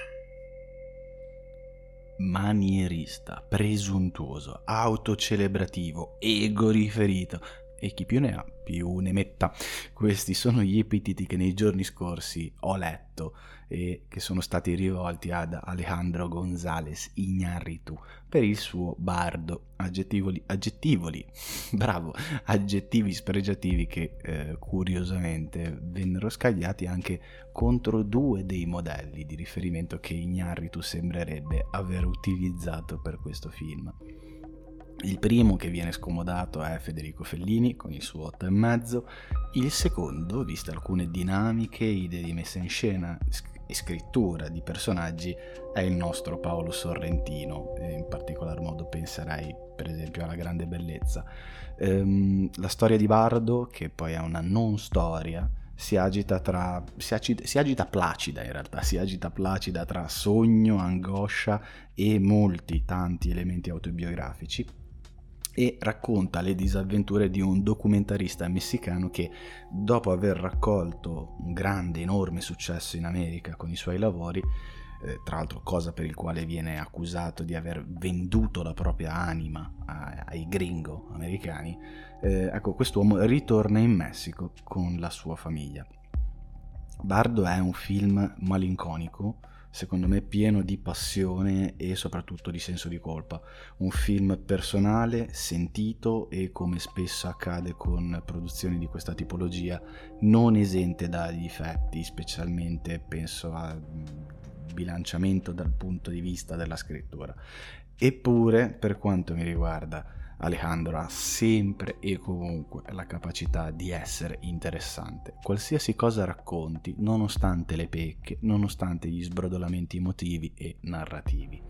Manierista, presuntuoso, autocelebrativo, ego riferito, e chi più ne ha più ne metta. Questi sono gli epiteti che nei giorni scorsi ho letto e che sono stati rivolti ad Alejandro González Iñárritu per il suo bardo, aggettivoli, aggettivoli bravo, aggettivi spregiativi che eh, curiosamente vennero scagliati anche contro due dei modelli di riferimento che Iñárritu sembrerebbe aver utilizzato per questo film. Il primo che viene scomodato è Federico Fellini con il suo 8 e mezzo, il secondo, viste alcune dinamiche, idee di messa in scena e scrittura di personaggi, è il nostro Paolo Sorrentino, in particolar modo penserei per esempio alla grande bellezza. Ehm, la storia di Bardo, che poi è una non storia, si agita tra si agita, si agita placida in realtà si agita placida tra sogno angoscia e molti tanti elementi autobiografici e racconta le disavventure di un documentarista messicano che dopo aver raccolto un grande, enorme successo in America con i suoi lavori, eh, tra l'altro cosa per il quale viene accusato di aver venduto la propria anima ai gringo americani, eh, ecco, quest'uomo ritorna in Messico con la sua famiglia. Bardo è un film malinconico, secondo me pieno di passione e soprattutto di senso di colpa. Un film personale, sentito e come spesso accade con produzioni di questa tipologia, non esente da difetti, specialmente penso al bilanciamento dal punto di vista della scrittura. Eppure, per quanto mi riguarda, Alejandro ha sempre e comunque la capacità di essere interessante. Qualsiasi cosa racconti, nonostante le pecche, nonostante gli sbrodolamenti emotivi e narrativi.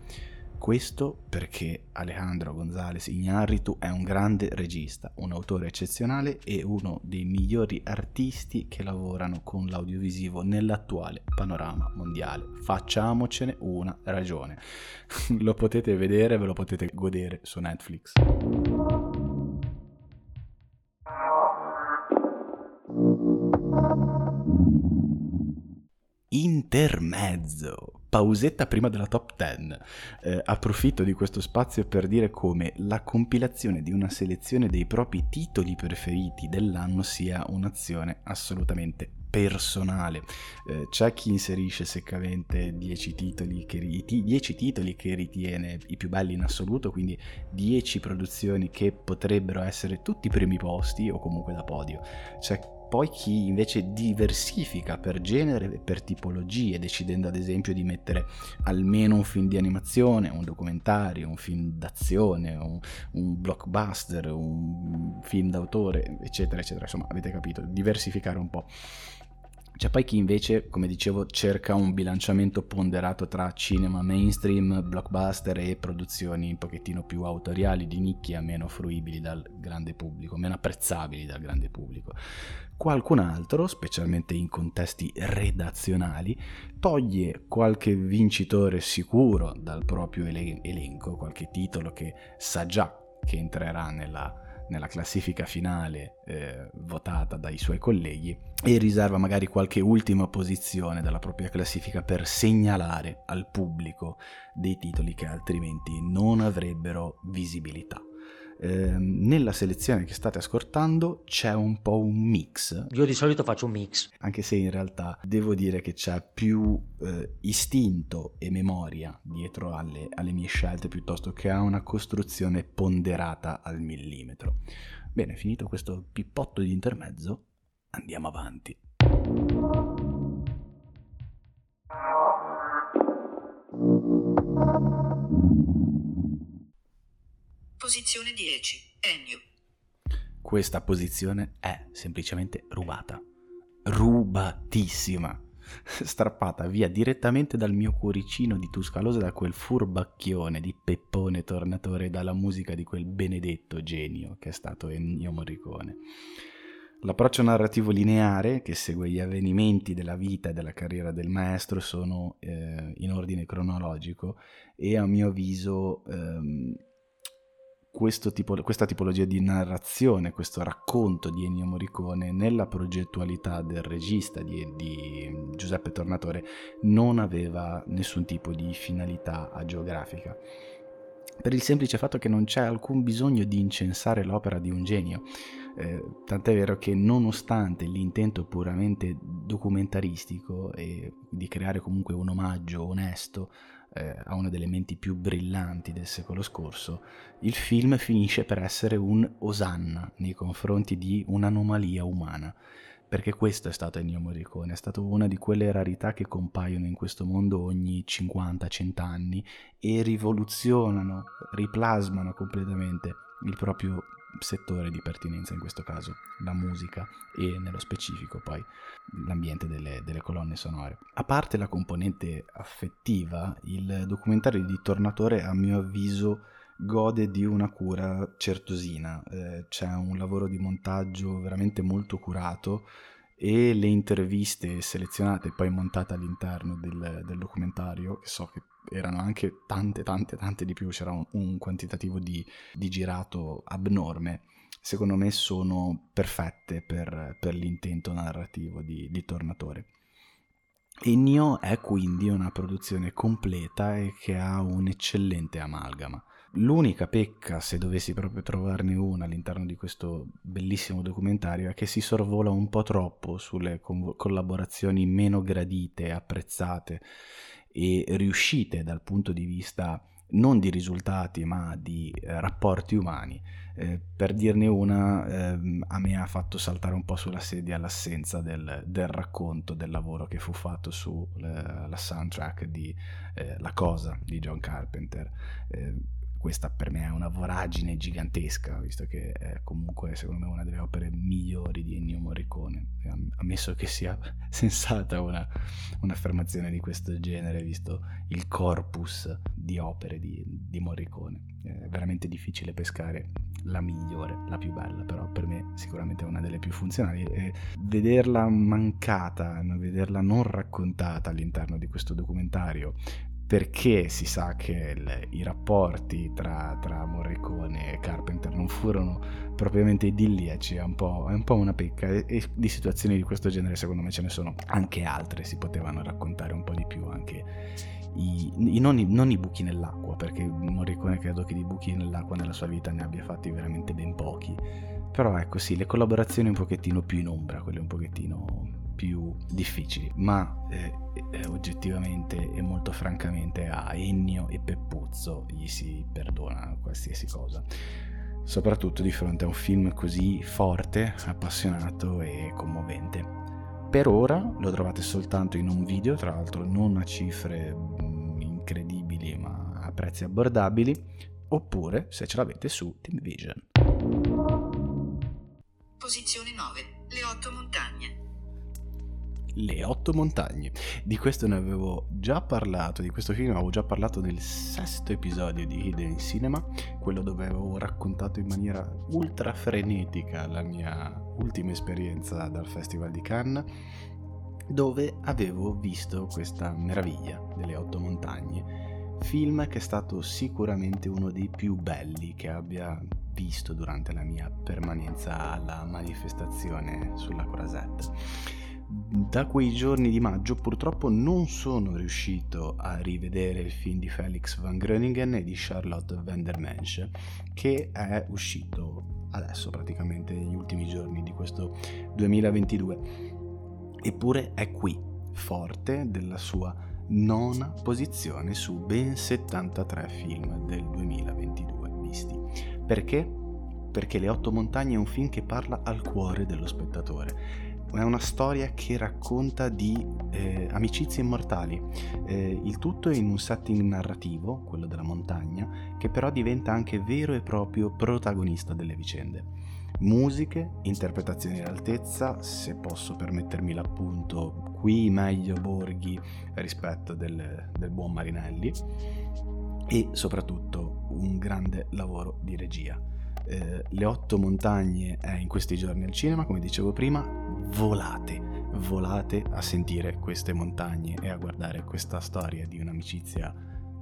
Questo perché Alejandro González Iñárritu è un grande regista, un autore eccezionale e uno dei migliori artisti che lavorano con l'audiovisivo nell'attuale panorama mondiale. Facciamocene una ragione. lo potete vedere, ve lo potete godere su Netflix. Intermezzo pausetta prima della top 10. Eh, approfitto di questo spazio per dire come la compilazione di una selezione dei propri titoli preferiti dell'anno sia un'azione assolutamente personale. Eh, c'è chi inserisce seccamente 10 titoli, che, 10 titoli che ritiene i più belli in assoluto, quindi 10 produzioni che potrebbero essere tutti primi posti o comunque da podio. C'è poi chi invece diversifica per genere e per tipologie, decidendo ad esempio di mettere almeno un film di animazione, un documentario, un film d'azione, un, un blockbuster, un film d'autore, eccetera, eccetera. Insomma, avete capito, diversificare un po'. C'è poi chi invece, come dicevo, cerca un bilanciamento ponderato tra cinema mainstream, blockbuster e produzioni un pochettino più autoriali, di nicchia, meno fruibili dal grande pubblico, meno apprezzabili dal grande pubblico. Qualcun altro, specialmente in contesti redazionali, toglie qualche vincitore sicuro dal proprio elenco, qualche titolo che sa già che entrerà nella nella classifica finale eh, votata dai suoi colleghi e riserva magari qualche ultima posizione della propria classifica per segnalare al pubblico dei titoli che altrimenti non avrebbero visibilità. Eh, nella selezione che state ascoltando c'è un po' un mix. Io di solito faccio un mix. Anche se in realtà devo dire che c'è più eh, istinto e memoria dietro alle, alle mie scelte piuttosto che a una costruzione ponderata al millimetro. Bene, finito questo pippotto di intermezzo, andiamo avanti. Posizione 10. Ennio. Questa posizione è semplicemente rubata. Rubatissima. Strappata via direttamente dal mio cuoricino di Tuscalose da quel furbacchione di Peppone Tornatore dalla musica di quel benedetto genio che è stato Ennio Morricone. L'approccio narrativo lineare che segue gli avvenimenti della vita e della carriera del maestro sono eh, in ordine cronologico e a mio avviso ehm, tipo, questa tipologia di narrazione, questo racconto di Ennio Morricone nella progettualità del regista di, di Giuseppe Tornatore non aveva nessun tipo di finalità agiografica per il semplice fatto che non c'è alcun bisogno di incensare l'opera di un genio. Eh, tant'è vero che nonostante l'intento puramente documentaristico e di creare comunque un omaggio onesto eh, a una delle menti più brillanti del secolo scorso, il film finisce per essere un osanna nei confronti di un'anomalia umana. Perché questo è stato Ennio Morricone, è stato una di quelle rarità che compaiono in questo mondo ogni 50-100 anni e rivoluzionano, riplasmano completamente il proprio settore di pertinenza in questo caso, la musica e nello specifico poi l'ambiente delle, delle, colonne sonore. A parte la componente affettiva, il documentario di Tornatore a mio avviso gode di una cura certosina, eh, c'è un lavoro di montaggio veramente molto curato e le interviste selezionate e poi montate all'interno del, del documentario, che so che erano anche tante, tante, tante di più, c'era un, un quantitativo di, di, girato abnorme, secondo me sono perfette per, per l'intento narrativo di, di Tornatore. Ennio è quindi una produzione completa e che ha un eccellente amalgama. L'unica pecca, se dovessi proprio trovarne una all'interno di questo bellissimo documentario, è che si sorvola un po' troppo sulle collaborazioni meno gradite, apprezzate e riuscite dal punto di vista non di risultati ma di eh, rapporti umani. Eh, per dirne una, eh, a me ha fatto saltare un po' sulla sedia l'assenza del, del racconto del lavoro che fu fatto sulla eh, soundtrack di eh, La Cosa di John Carpenter eh, questa per me è una voragine gigantesca, visto che è comunque secondo me una delle opere migliori di Ennio Morricone, ammesso che sia sensata una, un'affermazione di questo genere, visto il corpus di opere di, di Morricone. È veramente difficile pescare la migliore, la più bella, però per me sicuramente è una delle più funzionali e vederla mancata, vederla non raccontata all'interno di questo documentario, perché si sa che il, i rapporti tra, tra, Morricone e Carpenter non furono propriamente idilliaci, è un po', è un po una pecca. E, di situazioni di questo genere secondo me ce ne sono anche altre, si potevano raccontare un po' di più anche i, i, non, i, non, i, buchi nell'acqua, perché Morricone credo che di buchi nell'acqua nella sua vita ne abbia fatti veramente ben pochi, però ecco sì, le collaborazioni un pochettino più in ombra, quelle un pochettino più difficili, ma eh, eh, oggettivamente e molto francamente a Ennio e Peppuzzo gli si perdona qualsiasi cosa. Soprattutto di fronte a un film così forte, appassionato e commovente. Per ora lo trovate soltanto in un video, tra l'altro non a cifre mm, incredibili ma a prezzi abbordabili, oppure se ce l'avete su Team Vision. Posizione 9. Le otto montagne. Le otto montagne. Di questo ne avevo già parlato, di questo film avevo già parlato nel sesto episodio di Hidden Cinema, quello dove avevo raccontato in maniera ultra frenetica la mia ultima esperienza dal Festival di Cannes, dove avevo visto questa meraviglia delle otto montagne. Film che è stato sicuramente uno dei più belli che abbia visto durante la mia permanenza alla manifestazione sulla Croisette Da quei giorni di maggio purtroppo non sono riuscito a rivedere il film di Felix van Groningen e di Charlotte van der Mensch, che è uscito adesso praticamente negli ultimi giorni di questo 2022. Eppure è qui, forte della sua nona posizione su ben 73 film del 2022 visti. Perché? Perché Le Otto Montagne è un film che parla al cuore dello spettatore. È una storia che racconta di eh, amicizie immortali. Eh, il tutto in un setting narrativo, quello della montagna, che però diventa anche vero e proprio protagonista delle vicende musiche, interpretazioni d'altezza, se posso permettermi l'appunto, qui meglio Borghi rispetto del, del buon Marinelli e soprattutto un grande lavoro di regia. Eh, le otto montagne è in questi giorni al cinema, come dicevo prima, volate, volate a sentire queste montagne e a guardare questa storia di un'amicizia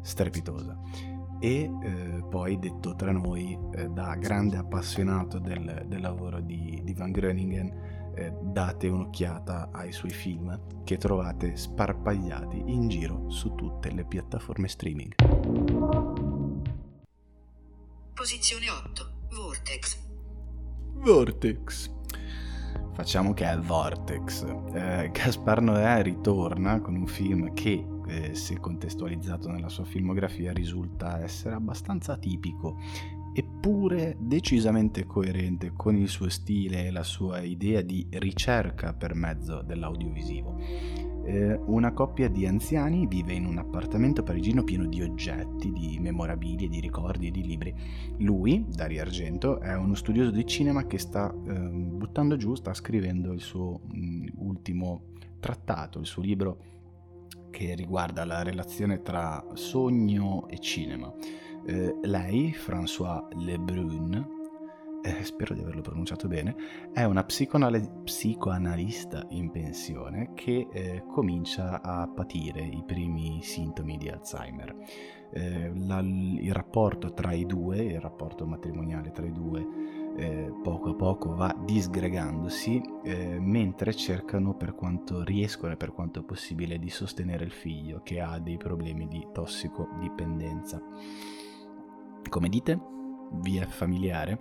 strepitosa. E eh, poi detto tra noi eh, da grande appassionato del, del lavoro di, di, Van Groningen eh, date un'occhiata ai suoi film che trovate sparpagliati in giro su tutte le piattaforme streaming. Posizione 8 Vortex. Vortex Facciamo che è Vortex. Eh, Gaspar Noè ritorna con un film che eh, se contestualizzato nella sua filmografia, risulta essere abbastanza tipico, eppure decisamente coerente con il suo stile e la sua idea di ricerca per mezzo dell'audiovisivo. Eh, una coppia di anziani vive in un appartamento parigino pieno di oggetti, di memorabilie, di ricordi e di libri. Lui, Dario Argento, è uno studioso di cinema che sta eh, buttando giù, sta scrivendo il suo mh, mm, ultimo trattato, il suo libro che riguarda la relazione tra sogno e cinema. Eh, lei, François Lebrun, eh, spero di averlo pronunciato bene, è una psicoanal- psicoanalista in pensione che eh, comincia a patire i primi sintomi di Alzheimer. Eh, la, il rapporto tra i due, il rapporto matrimoniale tra i due, eh, poco a poco va disgregandosi eh, mentre cercano per quanto riescono e per quanto possibile di sostenere il figlio che ha dei problemi di tossicodipendenza. Come dite? Vi è familiare?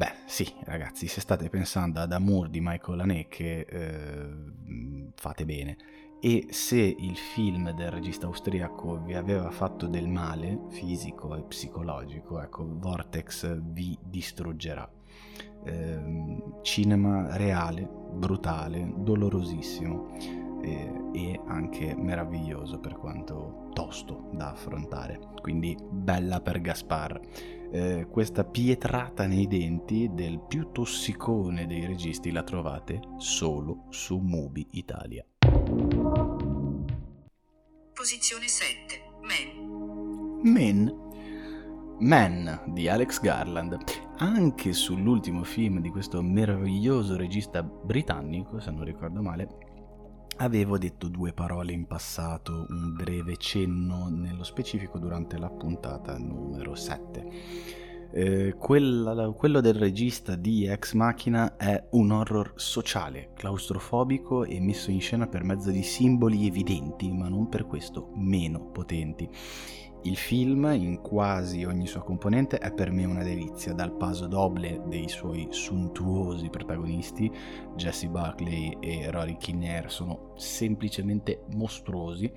Beh, sì, ragazzi, se state pensando ad Amour di Michael Haneke, eh, fate bene. E se il film del regista austriaco vi aveva fatto del male fisico e psicologico, ecco, Vortex vi distruggerà. Eh, cinema reale, brutale, dolorosissimo e anche meraviglioso per quanto tosto da affrontare. Quindi bella per Gaspar. Eh, questa pietrata nei denti del più tossicone dei registi la trovate solo su Mubi Italia. Posizione 7. Men. Men. Men di Alex Garland. Anche sull'ultimo film di questo meraviglioso regista britannico, se non ricordo male, avevo detto due parole in passato, un breve cenno nello specifico durante la puntata numero 7. Eh, quella, quello del regista di Ex Machina è un horror sociale, claustrofobico e messo in scena per mezzo di simboli evidenti, ma non per questo meno potenti. Il film, in quasi ogni sua componente, è per me una delizia, dal paso doble dei suoi suntuosi protagonisti, Jesse Buckley e Rory Kinnear, sono semplicemente mostruosi,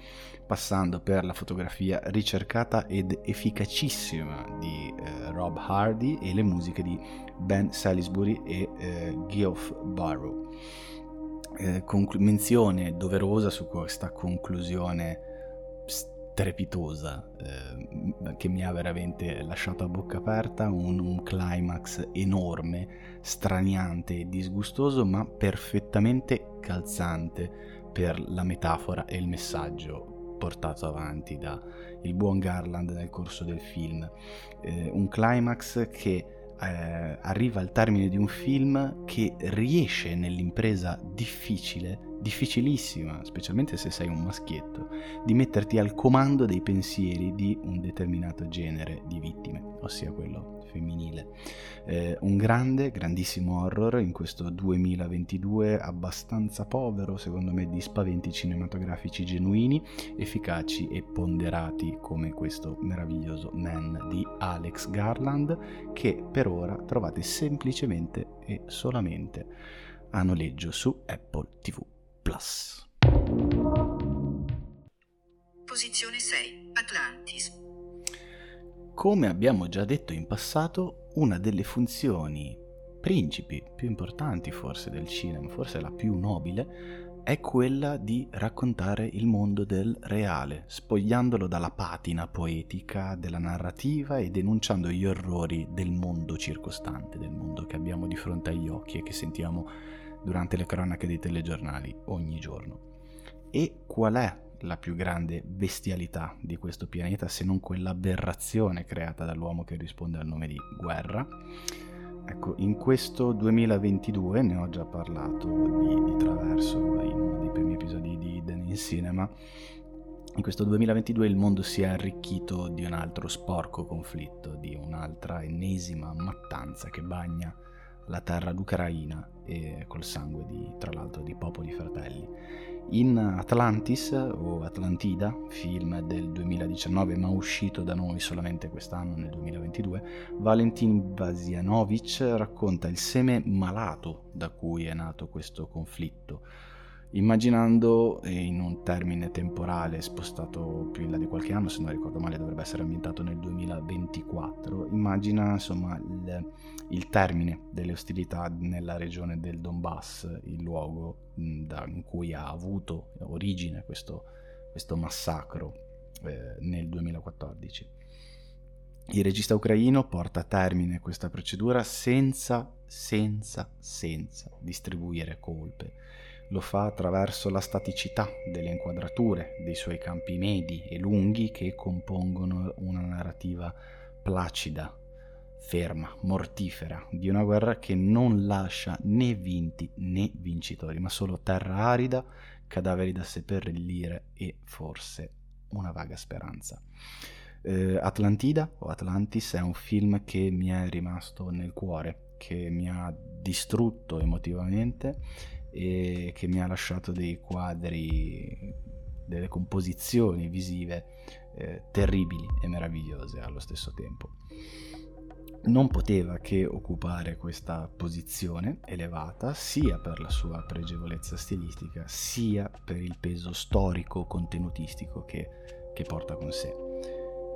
passando per la fotografia ricercata ed efficacissima di eh, Rob Hardy e le musiche di Ben Salisbury e eh, Geoff Barrow. Eh, conclu- menzione doverosa su questa conclusione strepitosa eh, che mi ha veramente lasciato a bocca aperta, un, un, climax enorme, straniante e disgustoso, ma perfettamente calzante per la metafora e il messaggio portato avanti da il buon Garland nel corso del film. Eh, un climax che eh, arriva al termine di un film che riesce nell'impresa difficile difficilissima, specialmente se sei un maschietto, di metterti al comando dei pensieri di un determinato genere di vittime, ossia quello femminile. Eh, un grande, grandissimo horror in questo 2022 abbastanza povero, secondo me, di spaventi cinematografici genuini, efficaci e ponderati come questo meraviglioso Man di Alex Garland, che per ora trovate semplicemente e solamente a noleggio su Apple TV Plus. Posizione 6. Atlantis. Come abbiamo già detto in passato, una delle funzioni principi più importanti forse del cinema, forse la più nobile, è quella di raccontare il mondo del reale, spogliandolo dalla patina poetica della narrativa e denunciando gli orrori del mondo circostante, del mondo che abbiamo di fronte agli occhi e che sentiamo durante le cronache dei telegiornali ogni giorno. E qual è la più grande bestialità di questo pianeta se non quell'aberrazione creata dall'uomo che risponde al nome di guerra? Ecco, in questo 2022, ne ho già parlato di, di traverso in uno dei primi episodi di Hidden in Cinema, in questo 2022 il mondo si è arricchito di un altro sporco conflitto, di un'altra ennesima mattanza che bagna la terra d'Ucraina e col sangue di, tra l'altro di popoli fratelli. In Atlantis o Atlantida, film del 2019 ma uscito da noi solamente quest'anno nel 2022, Valentin Vasianovic racconta il seme malato da cui è nato questo conflitto immaginando in un termine temporale spostato più in là di qualche anno, se non ricordo male dovrebbe essere ambientato nel 2024, immagina insomma il, il termine delle ostilità nella regione del Donbass, il luogo da, in cui ha avuto origine questo, questo massacro eh, nel 2014. Il regista ucraino porta a termine questa procedura senza, senza, senza distribuire colpe lo fa attraverso la staticità delle inquadrature dei suoi campi medi e lunghi che compongono una narrativa placida, ferma, mortifera, di una guerra che non lascia né vinti né vincitori, ma solo terra arida, cadaveri da seppellire e forse una vaga speranza. Eh, Atlantida o Atlantis è un film che mi è rimasto nel cuore, che mi ha distrutto emotivamente e che mi ha lasciato dei quadri, delle composizioni visive eh, terribili e meravigliose allo stesso tempo. Non poteva che occupare questa posizione elevata sia per la sua pregevolezza stilistica sia per il peso storico contenutistico che, che porta con sé.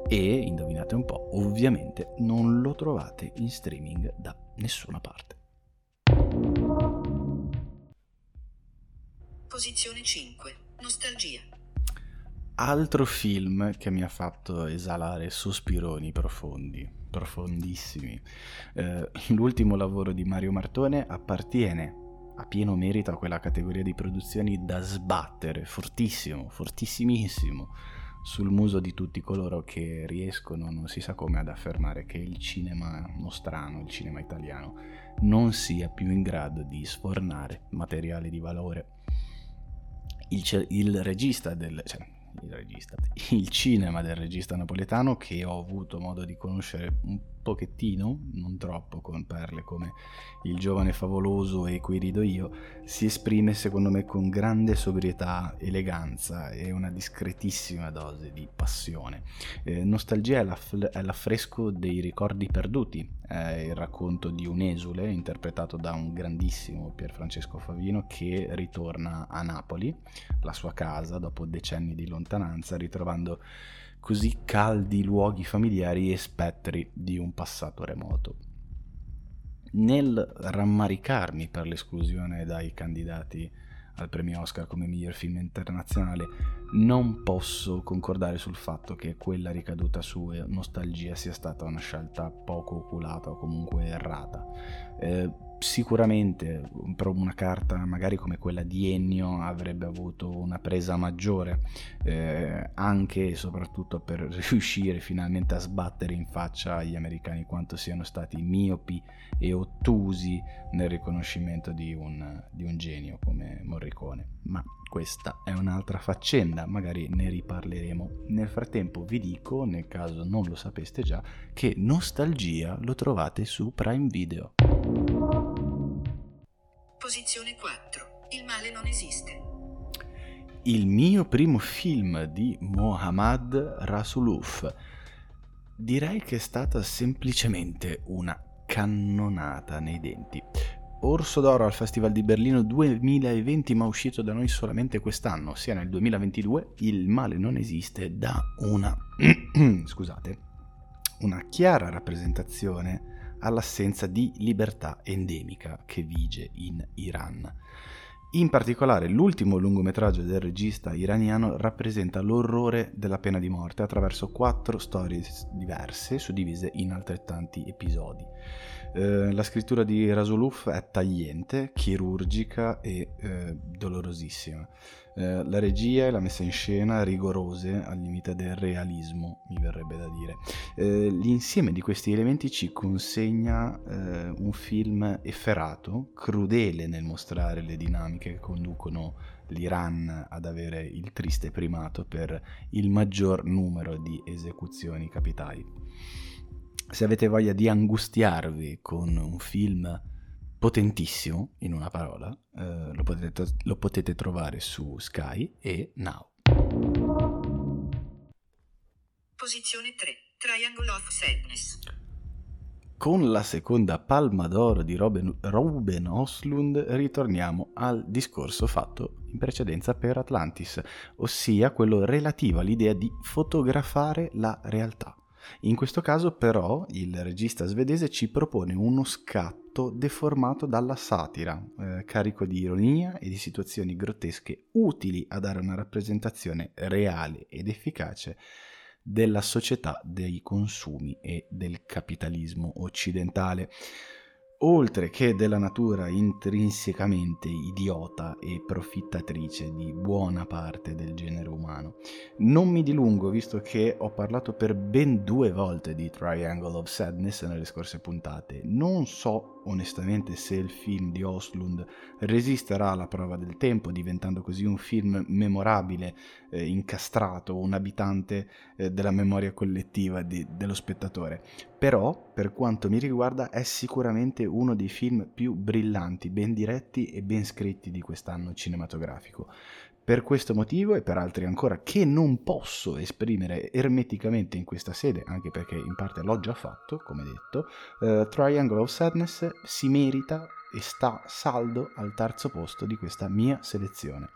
E, indovinate un po', ovviamente non lo trovate in streaming da nessuna parte. Posizione 5. Nostalgia. Altro film che mi ha fatto esalare sospironi profondi, profondissimi. Eh, l'ultimo lavoro di Mario Martone appartiene a pieno merito a quella categoria di produzioni da sbattere fortissimo, fortissimissimo sul muso di tutti coloro che riescono, non si sa come, ad affermare che il cinema nostrano, il cinema italiano, non sia più in grado di sfornare materiale di valore il, il regista del... Cioè, il regista, il cinema del regista napoletano che ho avuto modo di conoscere un pochettino, non troppo, con perle come Il giovane favoloso e Qui rido io, si esprime secondo me con grande sobrietà, eleganza e una discretissima dose di passione. Eh, Nostalgia è, l'aff- è l'affresco dei ricordi perduti, è il racconto di un esule interpretato da un grandissimo Pier Francesco Favino che ritorna a Napoli, la sua casa, dopo decenni di lontananza, ritrovando così caldi luoghi familiari e spettri di un passato remoto. Nel rammaricarmi per l'esclusione dai candidati al premio Oscar come miglior film internazionale, non posso concordare sul fatto che quella ricaduta su Nostalgia sia stata una scelta poco oculata o comunque errata. Eh, sicuramente una carta magari come quella di Ennio avrebbe avuto una presa maggiore eh, anche e soprattutto per riuscire finalmente a sbattere in faccia agli americani quanto siano stati miopi e ottusi nel riconoscimento di un, di un genio come Morricone ma questa è un'altra faccenda, magari ne riparleremo. Nel frattempo vi dico, nel caso non lo sapeste già, che Nostalgia lo trovate su Prime Video. Posizione 4. Il male non esiste. Il mio primo film di Mohammad Rasuluf. Direi che è stata semplicemente una cannonata nei denti. Orso d'Oro al Festival di Berlino 2020, ma uscito da noi solamente quest'anno, sia nel 2022, Il male non esiste da una scusate, una chiara rappresentazione all'assenza di libertà endemica che vige in Iran. In particolare l'ultimo lungometraggio del regista iraniano rappresenta l'orrore della pena di morte attraverso quattro storie diverse suddivise in altrettanti episodi. Eh, la scrittura di Rasuluf è tagliente, chirurgica e eh, dolorosissima. Eh, la regia e la messa in scena rigorose al limite del realismo, mi verrebbe da dire. Eh, l'insieme di questi elementi ci consegna eh, un film efferato, crudele nel mostrare le dinamiche che conducono l'Iran ad avere il triste primato per il maggior numero di esecuzioni capitali se avete voglia di angustiarvi con un film potentissimo, in una parola, eh, lo, potete, lo potete trovare su Sky e Now. Posizione 3. Triangle of Sadness. Con la seconda palma d'oro di Robin, Ruben Oslund ritorniamo al discorso fatto in precedenza per Atlantis, ossia quello relativo all'idea di fotografare la realtà. In questo caso però il regista svedese ci propone uno scatto deformato dalla satira, eh, carico di ironia e di situazioni grottesche utili a dare una rappresentazione reale ed efficace della società dei consumi e del capitalismo occidentale oltre che della natura intrinsecamente idiota e profittatrice di buona parte del genere umano. Non mi dilungo visto che ho parlato per ben due volte di Triangle of Sadness nelle scorse puntate. Non so onestamente se il film di Oslund resisterà alla prova del tempo, diventando così un film memorabile, eh, incastrato, un abitante eh, della memoria collettiva di, dello spettatore. Però, per quanto mi riguarda, è sicuramente uno dei film più brillanti, ben diretti e ben scritti di quest'anno cinematografico. Per questo motivo e per altri ancora che non posso esprimere ermeticamente in questa sede, anche perché in parte l'ho già fatto, come detto, uh, Triangle of Sadness si merita e sta saldo al terzo posto di questa mia selezione.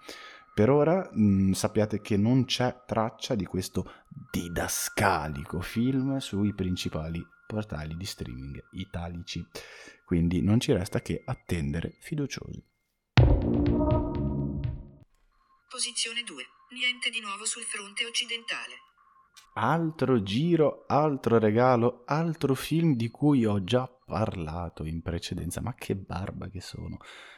Per ora mh, mm, sappiate che non c'è traccia di questo didascalico film sui principali portali di streaming italici, quindi non ci resta che attendere fiduciosi. Posizione 2. Niente di nuovo sul fronte occidentale. Altro giro, altro regalo, altro film di cui ho già parlato in precedenza, ma che barba che sono.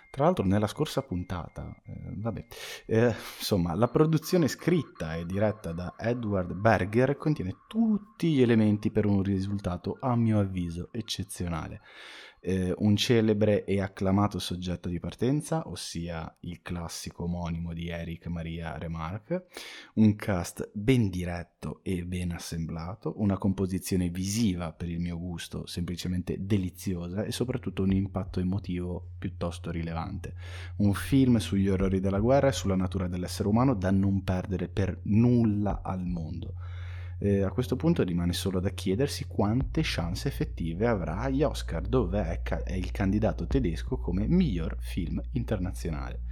Tra l'altro nella scorsa puntata, eh, vabbè, eh, insomma, la produzione scritta e diretta da Edward Berger contiene tutti gli elementi per un risultato, a mio avviso, eccezionale eh, un celebre e acclamato soggetto di partenza, ossia il classico omonimo di Eric Maria Remarque, un cast ben diretto e ben assemblato, una composizione visiva per il mio gusto semplicemente deliziosa e soprattutto un impatto emotivo piuttosto rilevante. Un film sugli orrori della guerra e sulla natura dell'essere umano da non perdere per nulla al mondo. Eh, a questo punto rimane solo da chiedersi quante chance effettive avrà agli Oscar, dove è, ca- è il candidato tedesco come miglior film internazionale.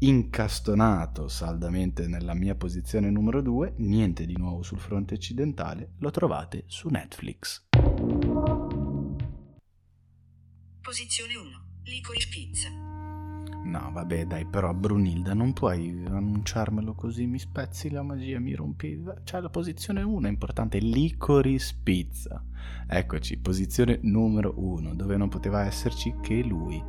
Incastonato saldamente nella mia posizione numero 2, niente di nuovo sul fronte occidentale, lo trovate su Netflix. Posizione 1. Licorice Pizza. No, vabbè, dai, però Brunilda non puoi annunciarmelo così, mi spezzi la magia, mi rompi... C'è la posizione 1, è importante, Licorice Pizza. Eccoci, posizione numero 1, dove non poteva esserci che lui,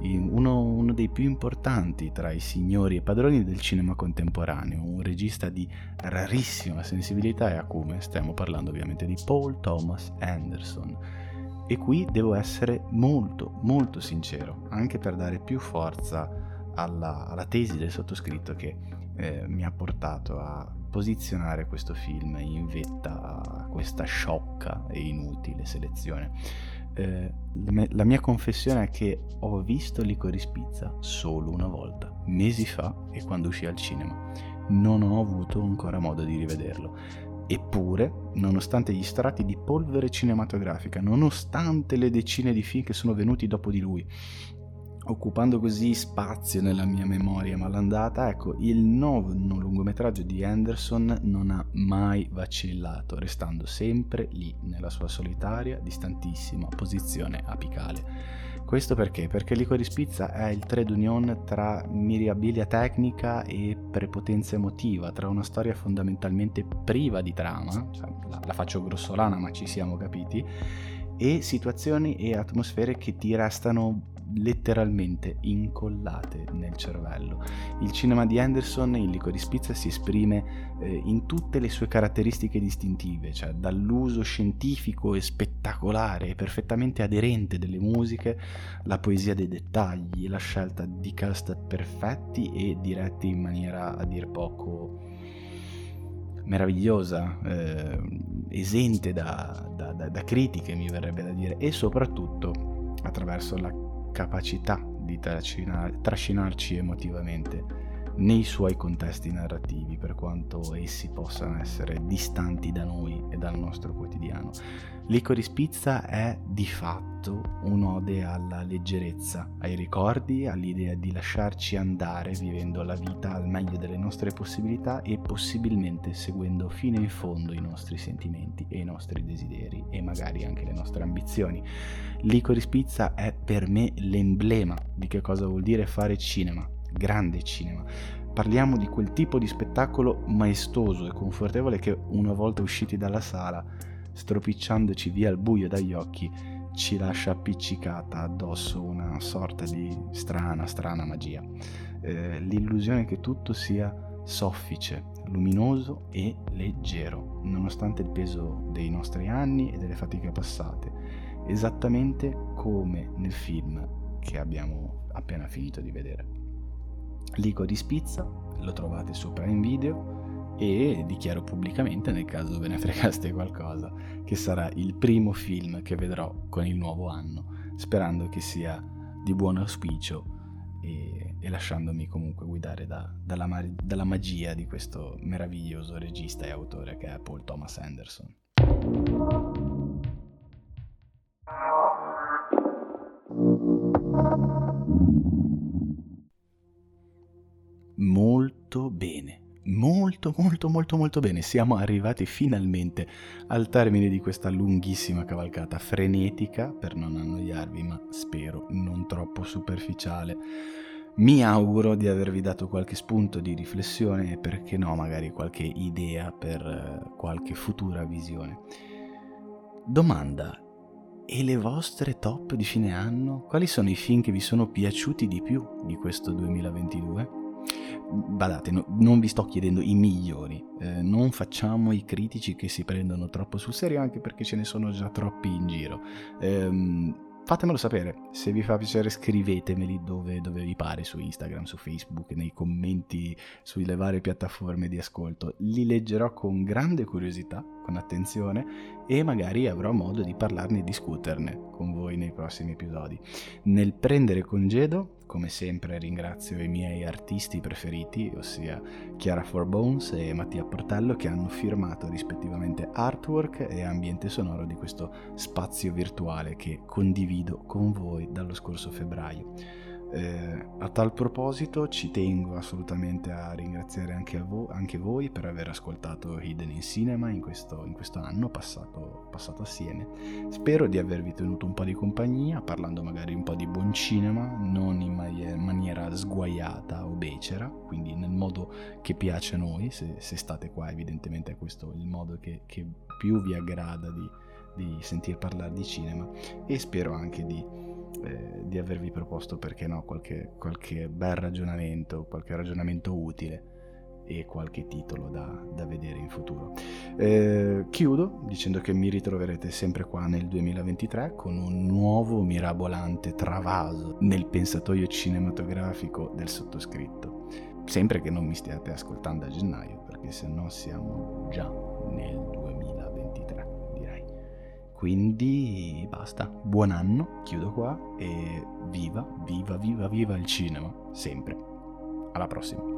uno, uno, dei più importanti tra i signori e padroni del cinema contemporaneo, un regista di rarissima sensibilità e acume, stiamo parlando ovviamente di Paul Thomas Anderson e qui devo essere molto, molto sincero, anche per dare più forza alla, alla tesi del sottoscritto che eh, mi ha portato a posizionare questo film in vetta a questa sciocca e inutile selezione. Eh, la mia confessione è che ho visto Licorice Pizza solo una volta, mesi fa e quando uscì al cinema. Non ho avuto ancora modo di rivederlo Eppure, nonostante gli strati di polvere cinematografica, nonostante le decine di film che sono venuti dopo di lui, occupando così spazio nella mia memoria malandata, ecco, il nono lungometraggio di Anderson non ha mai vacillato, restando sempre lì nella sua solitaria, distantissima posizione apicale. Questo perché? Perché Licorice Pizza è il trade union tra mirabilia tecnica e prepotenza emotiva, tra una storia fondamentalmente priva di trama, cioè, la, la faccio grossolana ma ci siamo capiti, e situazioni e atmosfere che ti restano letteralmente incollate nel cervello. Il cinema di Anderson in Licorice Pizza si esprime eh, in tutte le sue caratteristiche distintive, cioè dall'uso scientifico e spettacolare e perfettamente aderente delle musiche, la poesia dei dettagli, la scelta di cast perfetti e diretti in maniera a dir poco meravigliosa, eh, esente da, da, da, da critiche mi verrebbe da dire, e soprattutto attraverso la capacità di trascinar- trascinarci emotivamente nei suoi contesti narrativi, per quanto essi possano essere distanti da noi e dal nostro quotidiano. Licorice Pizza è di fatto un'ode alla leggerezza, ai ricordi, all'idea di lasciarci andare vivendo la vita al meglio delle nostre possibilità e possibilmente seguendo fino in fondo i nostri sentimenti e i nostri desideri e magari anche le nostre ambizioni. Licorice Pizza è per me l'emblema di che cosa vuol dire fare cinema, grande cinema. Parliamo di quel tipo di spettacolo maestoso e confortevole che una volta usciti dalla sala stropicciandoci via il buio dagli occhi, ci lascia appiccicata addosso una sorta di strana, strana magia. Eh, l'illusione che tutto sia soffice, luminoso e leggero, nonostante il peso dei nostri anni e delle fatiche passate, esattamente come nel film che abbiamo appena finito di vedere. Lico di Spizza lo trovate sopra in video e dichiaro pubblicamente, nel caso ve ne fregaste qualcosa, che sarà il primo film che vedrò con il nuovo anno, sperando che sia di buon auspicio e, e lasciandomi comunque guidare da, dalla, dalla magia di questo meraviglioso regista e autore che è Paul Thomas Anderson. Molto bene molto molto molto molto bene, siamo arrivati finalmente al termine di questa lunghissima cavalcata frenetica per non annoiarvi, ma spero non troppo superficiale. Mi auguro di avervi dato qualche spunto di riflessione e perché no, magari qualche idea per eh, qualche futura visione. Domanda, e le vostre top di fine anno? Quali sono i film che vi sono piaciuti di più di questo 2022? Badate, no, non vi sto chiedendo i migliori, eh, non facciamo i critici che si prendono troppo sul serio anche perché ce ne sono già troppi in giro. Ehm, fatemelo sapere, se vi fa piacere scrivetemeli dove, dove, vi pare, su Instagram, su Facebook, nei commenti sulle varie piattaforme di ascolto. Li leggerò con grande curiosità, con attenzione e magari avrò modo di parlarne e discuterne con voi nei prossimi episodi. Nel prendere congedo come sempre ringrazio i miei artisti preferiti, ossia Chiara Forbones e Mattia Portello, che hanno firmato rispettivamente artwork e ambiente sonoro di questo spazio virtuale che condivido con voi dallo scorso febbraio. Eh, a tal proposito ci tengo assolutamente a ringraziare anche, a vo- anche voi per aver ascoltato Hidden in Cinema in questo, in questo anno passato, passato, assieme. Spero di avervi tenuto un po' di compagnia, parlando magari un po' di buon cinema, non in ma- maniera sguaiata o becera, quindi nel modo che piace a noi, se, se state qua evidentemente è questo il modo che, che più vi aggrada di, di sentir parlare di cinema e spero anche di eh, di avervi proposto, perché no, qualche, qualche, bel ragionamento, qualche ragionamento utile e qualche titolo da, da vedere in futuro. Eh, chiudo dicendo che mi ritroverete sempre qua nel 2023 con un nuovo mirabolante travaso nel pensatoio cinematografico del sottoscritto. Sempre che non mi stiate ascoltando a gennaio, perché se no siamo già nel 2023. Quindi basta, buon anno, chiudo qua e viva, viva, viva, viva il cinema, sempre. Alla prossima.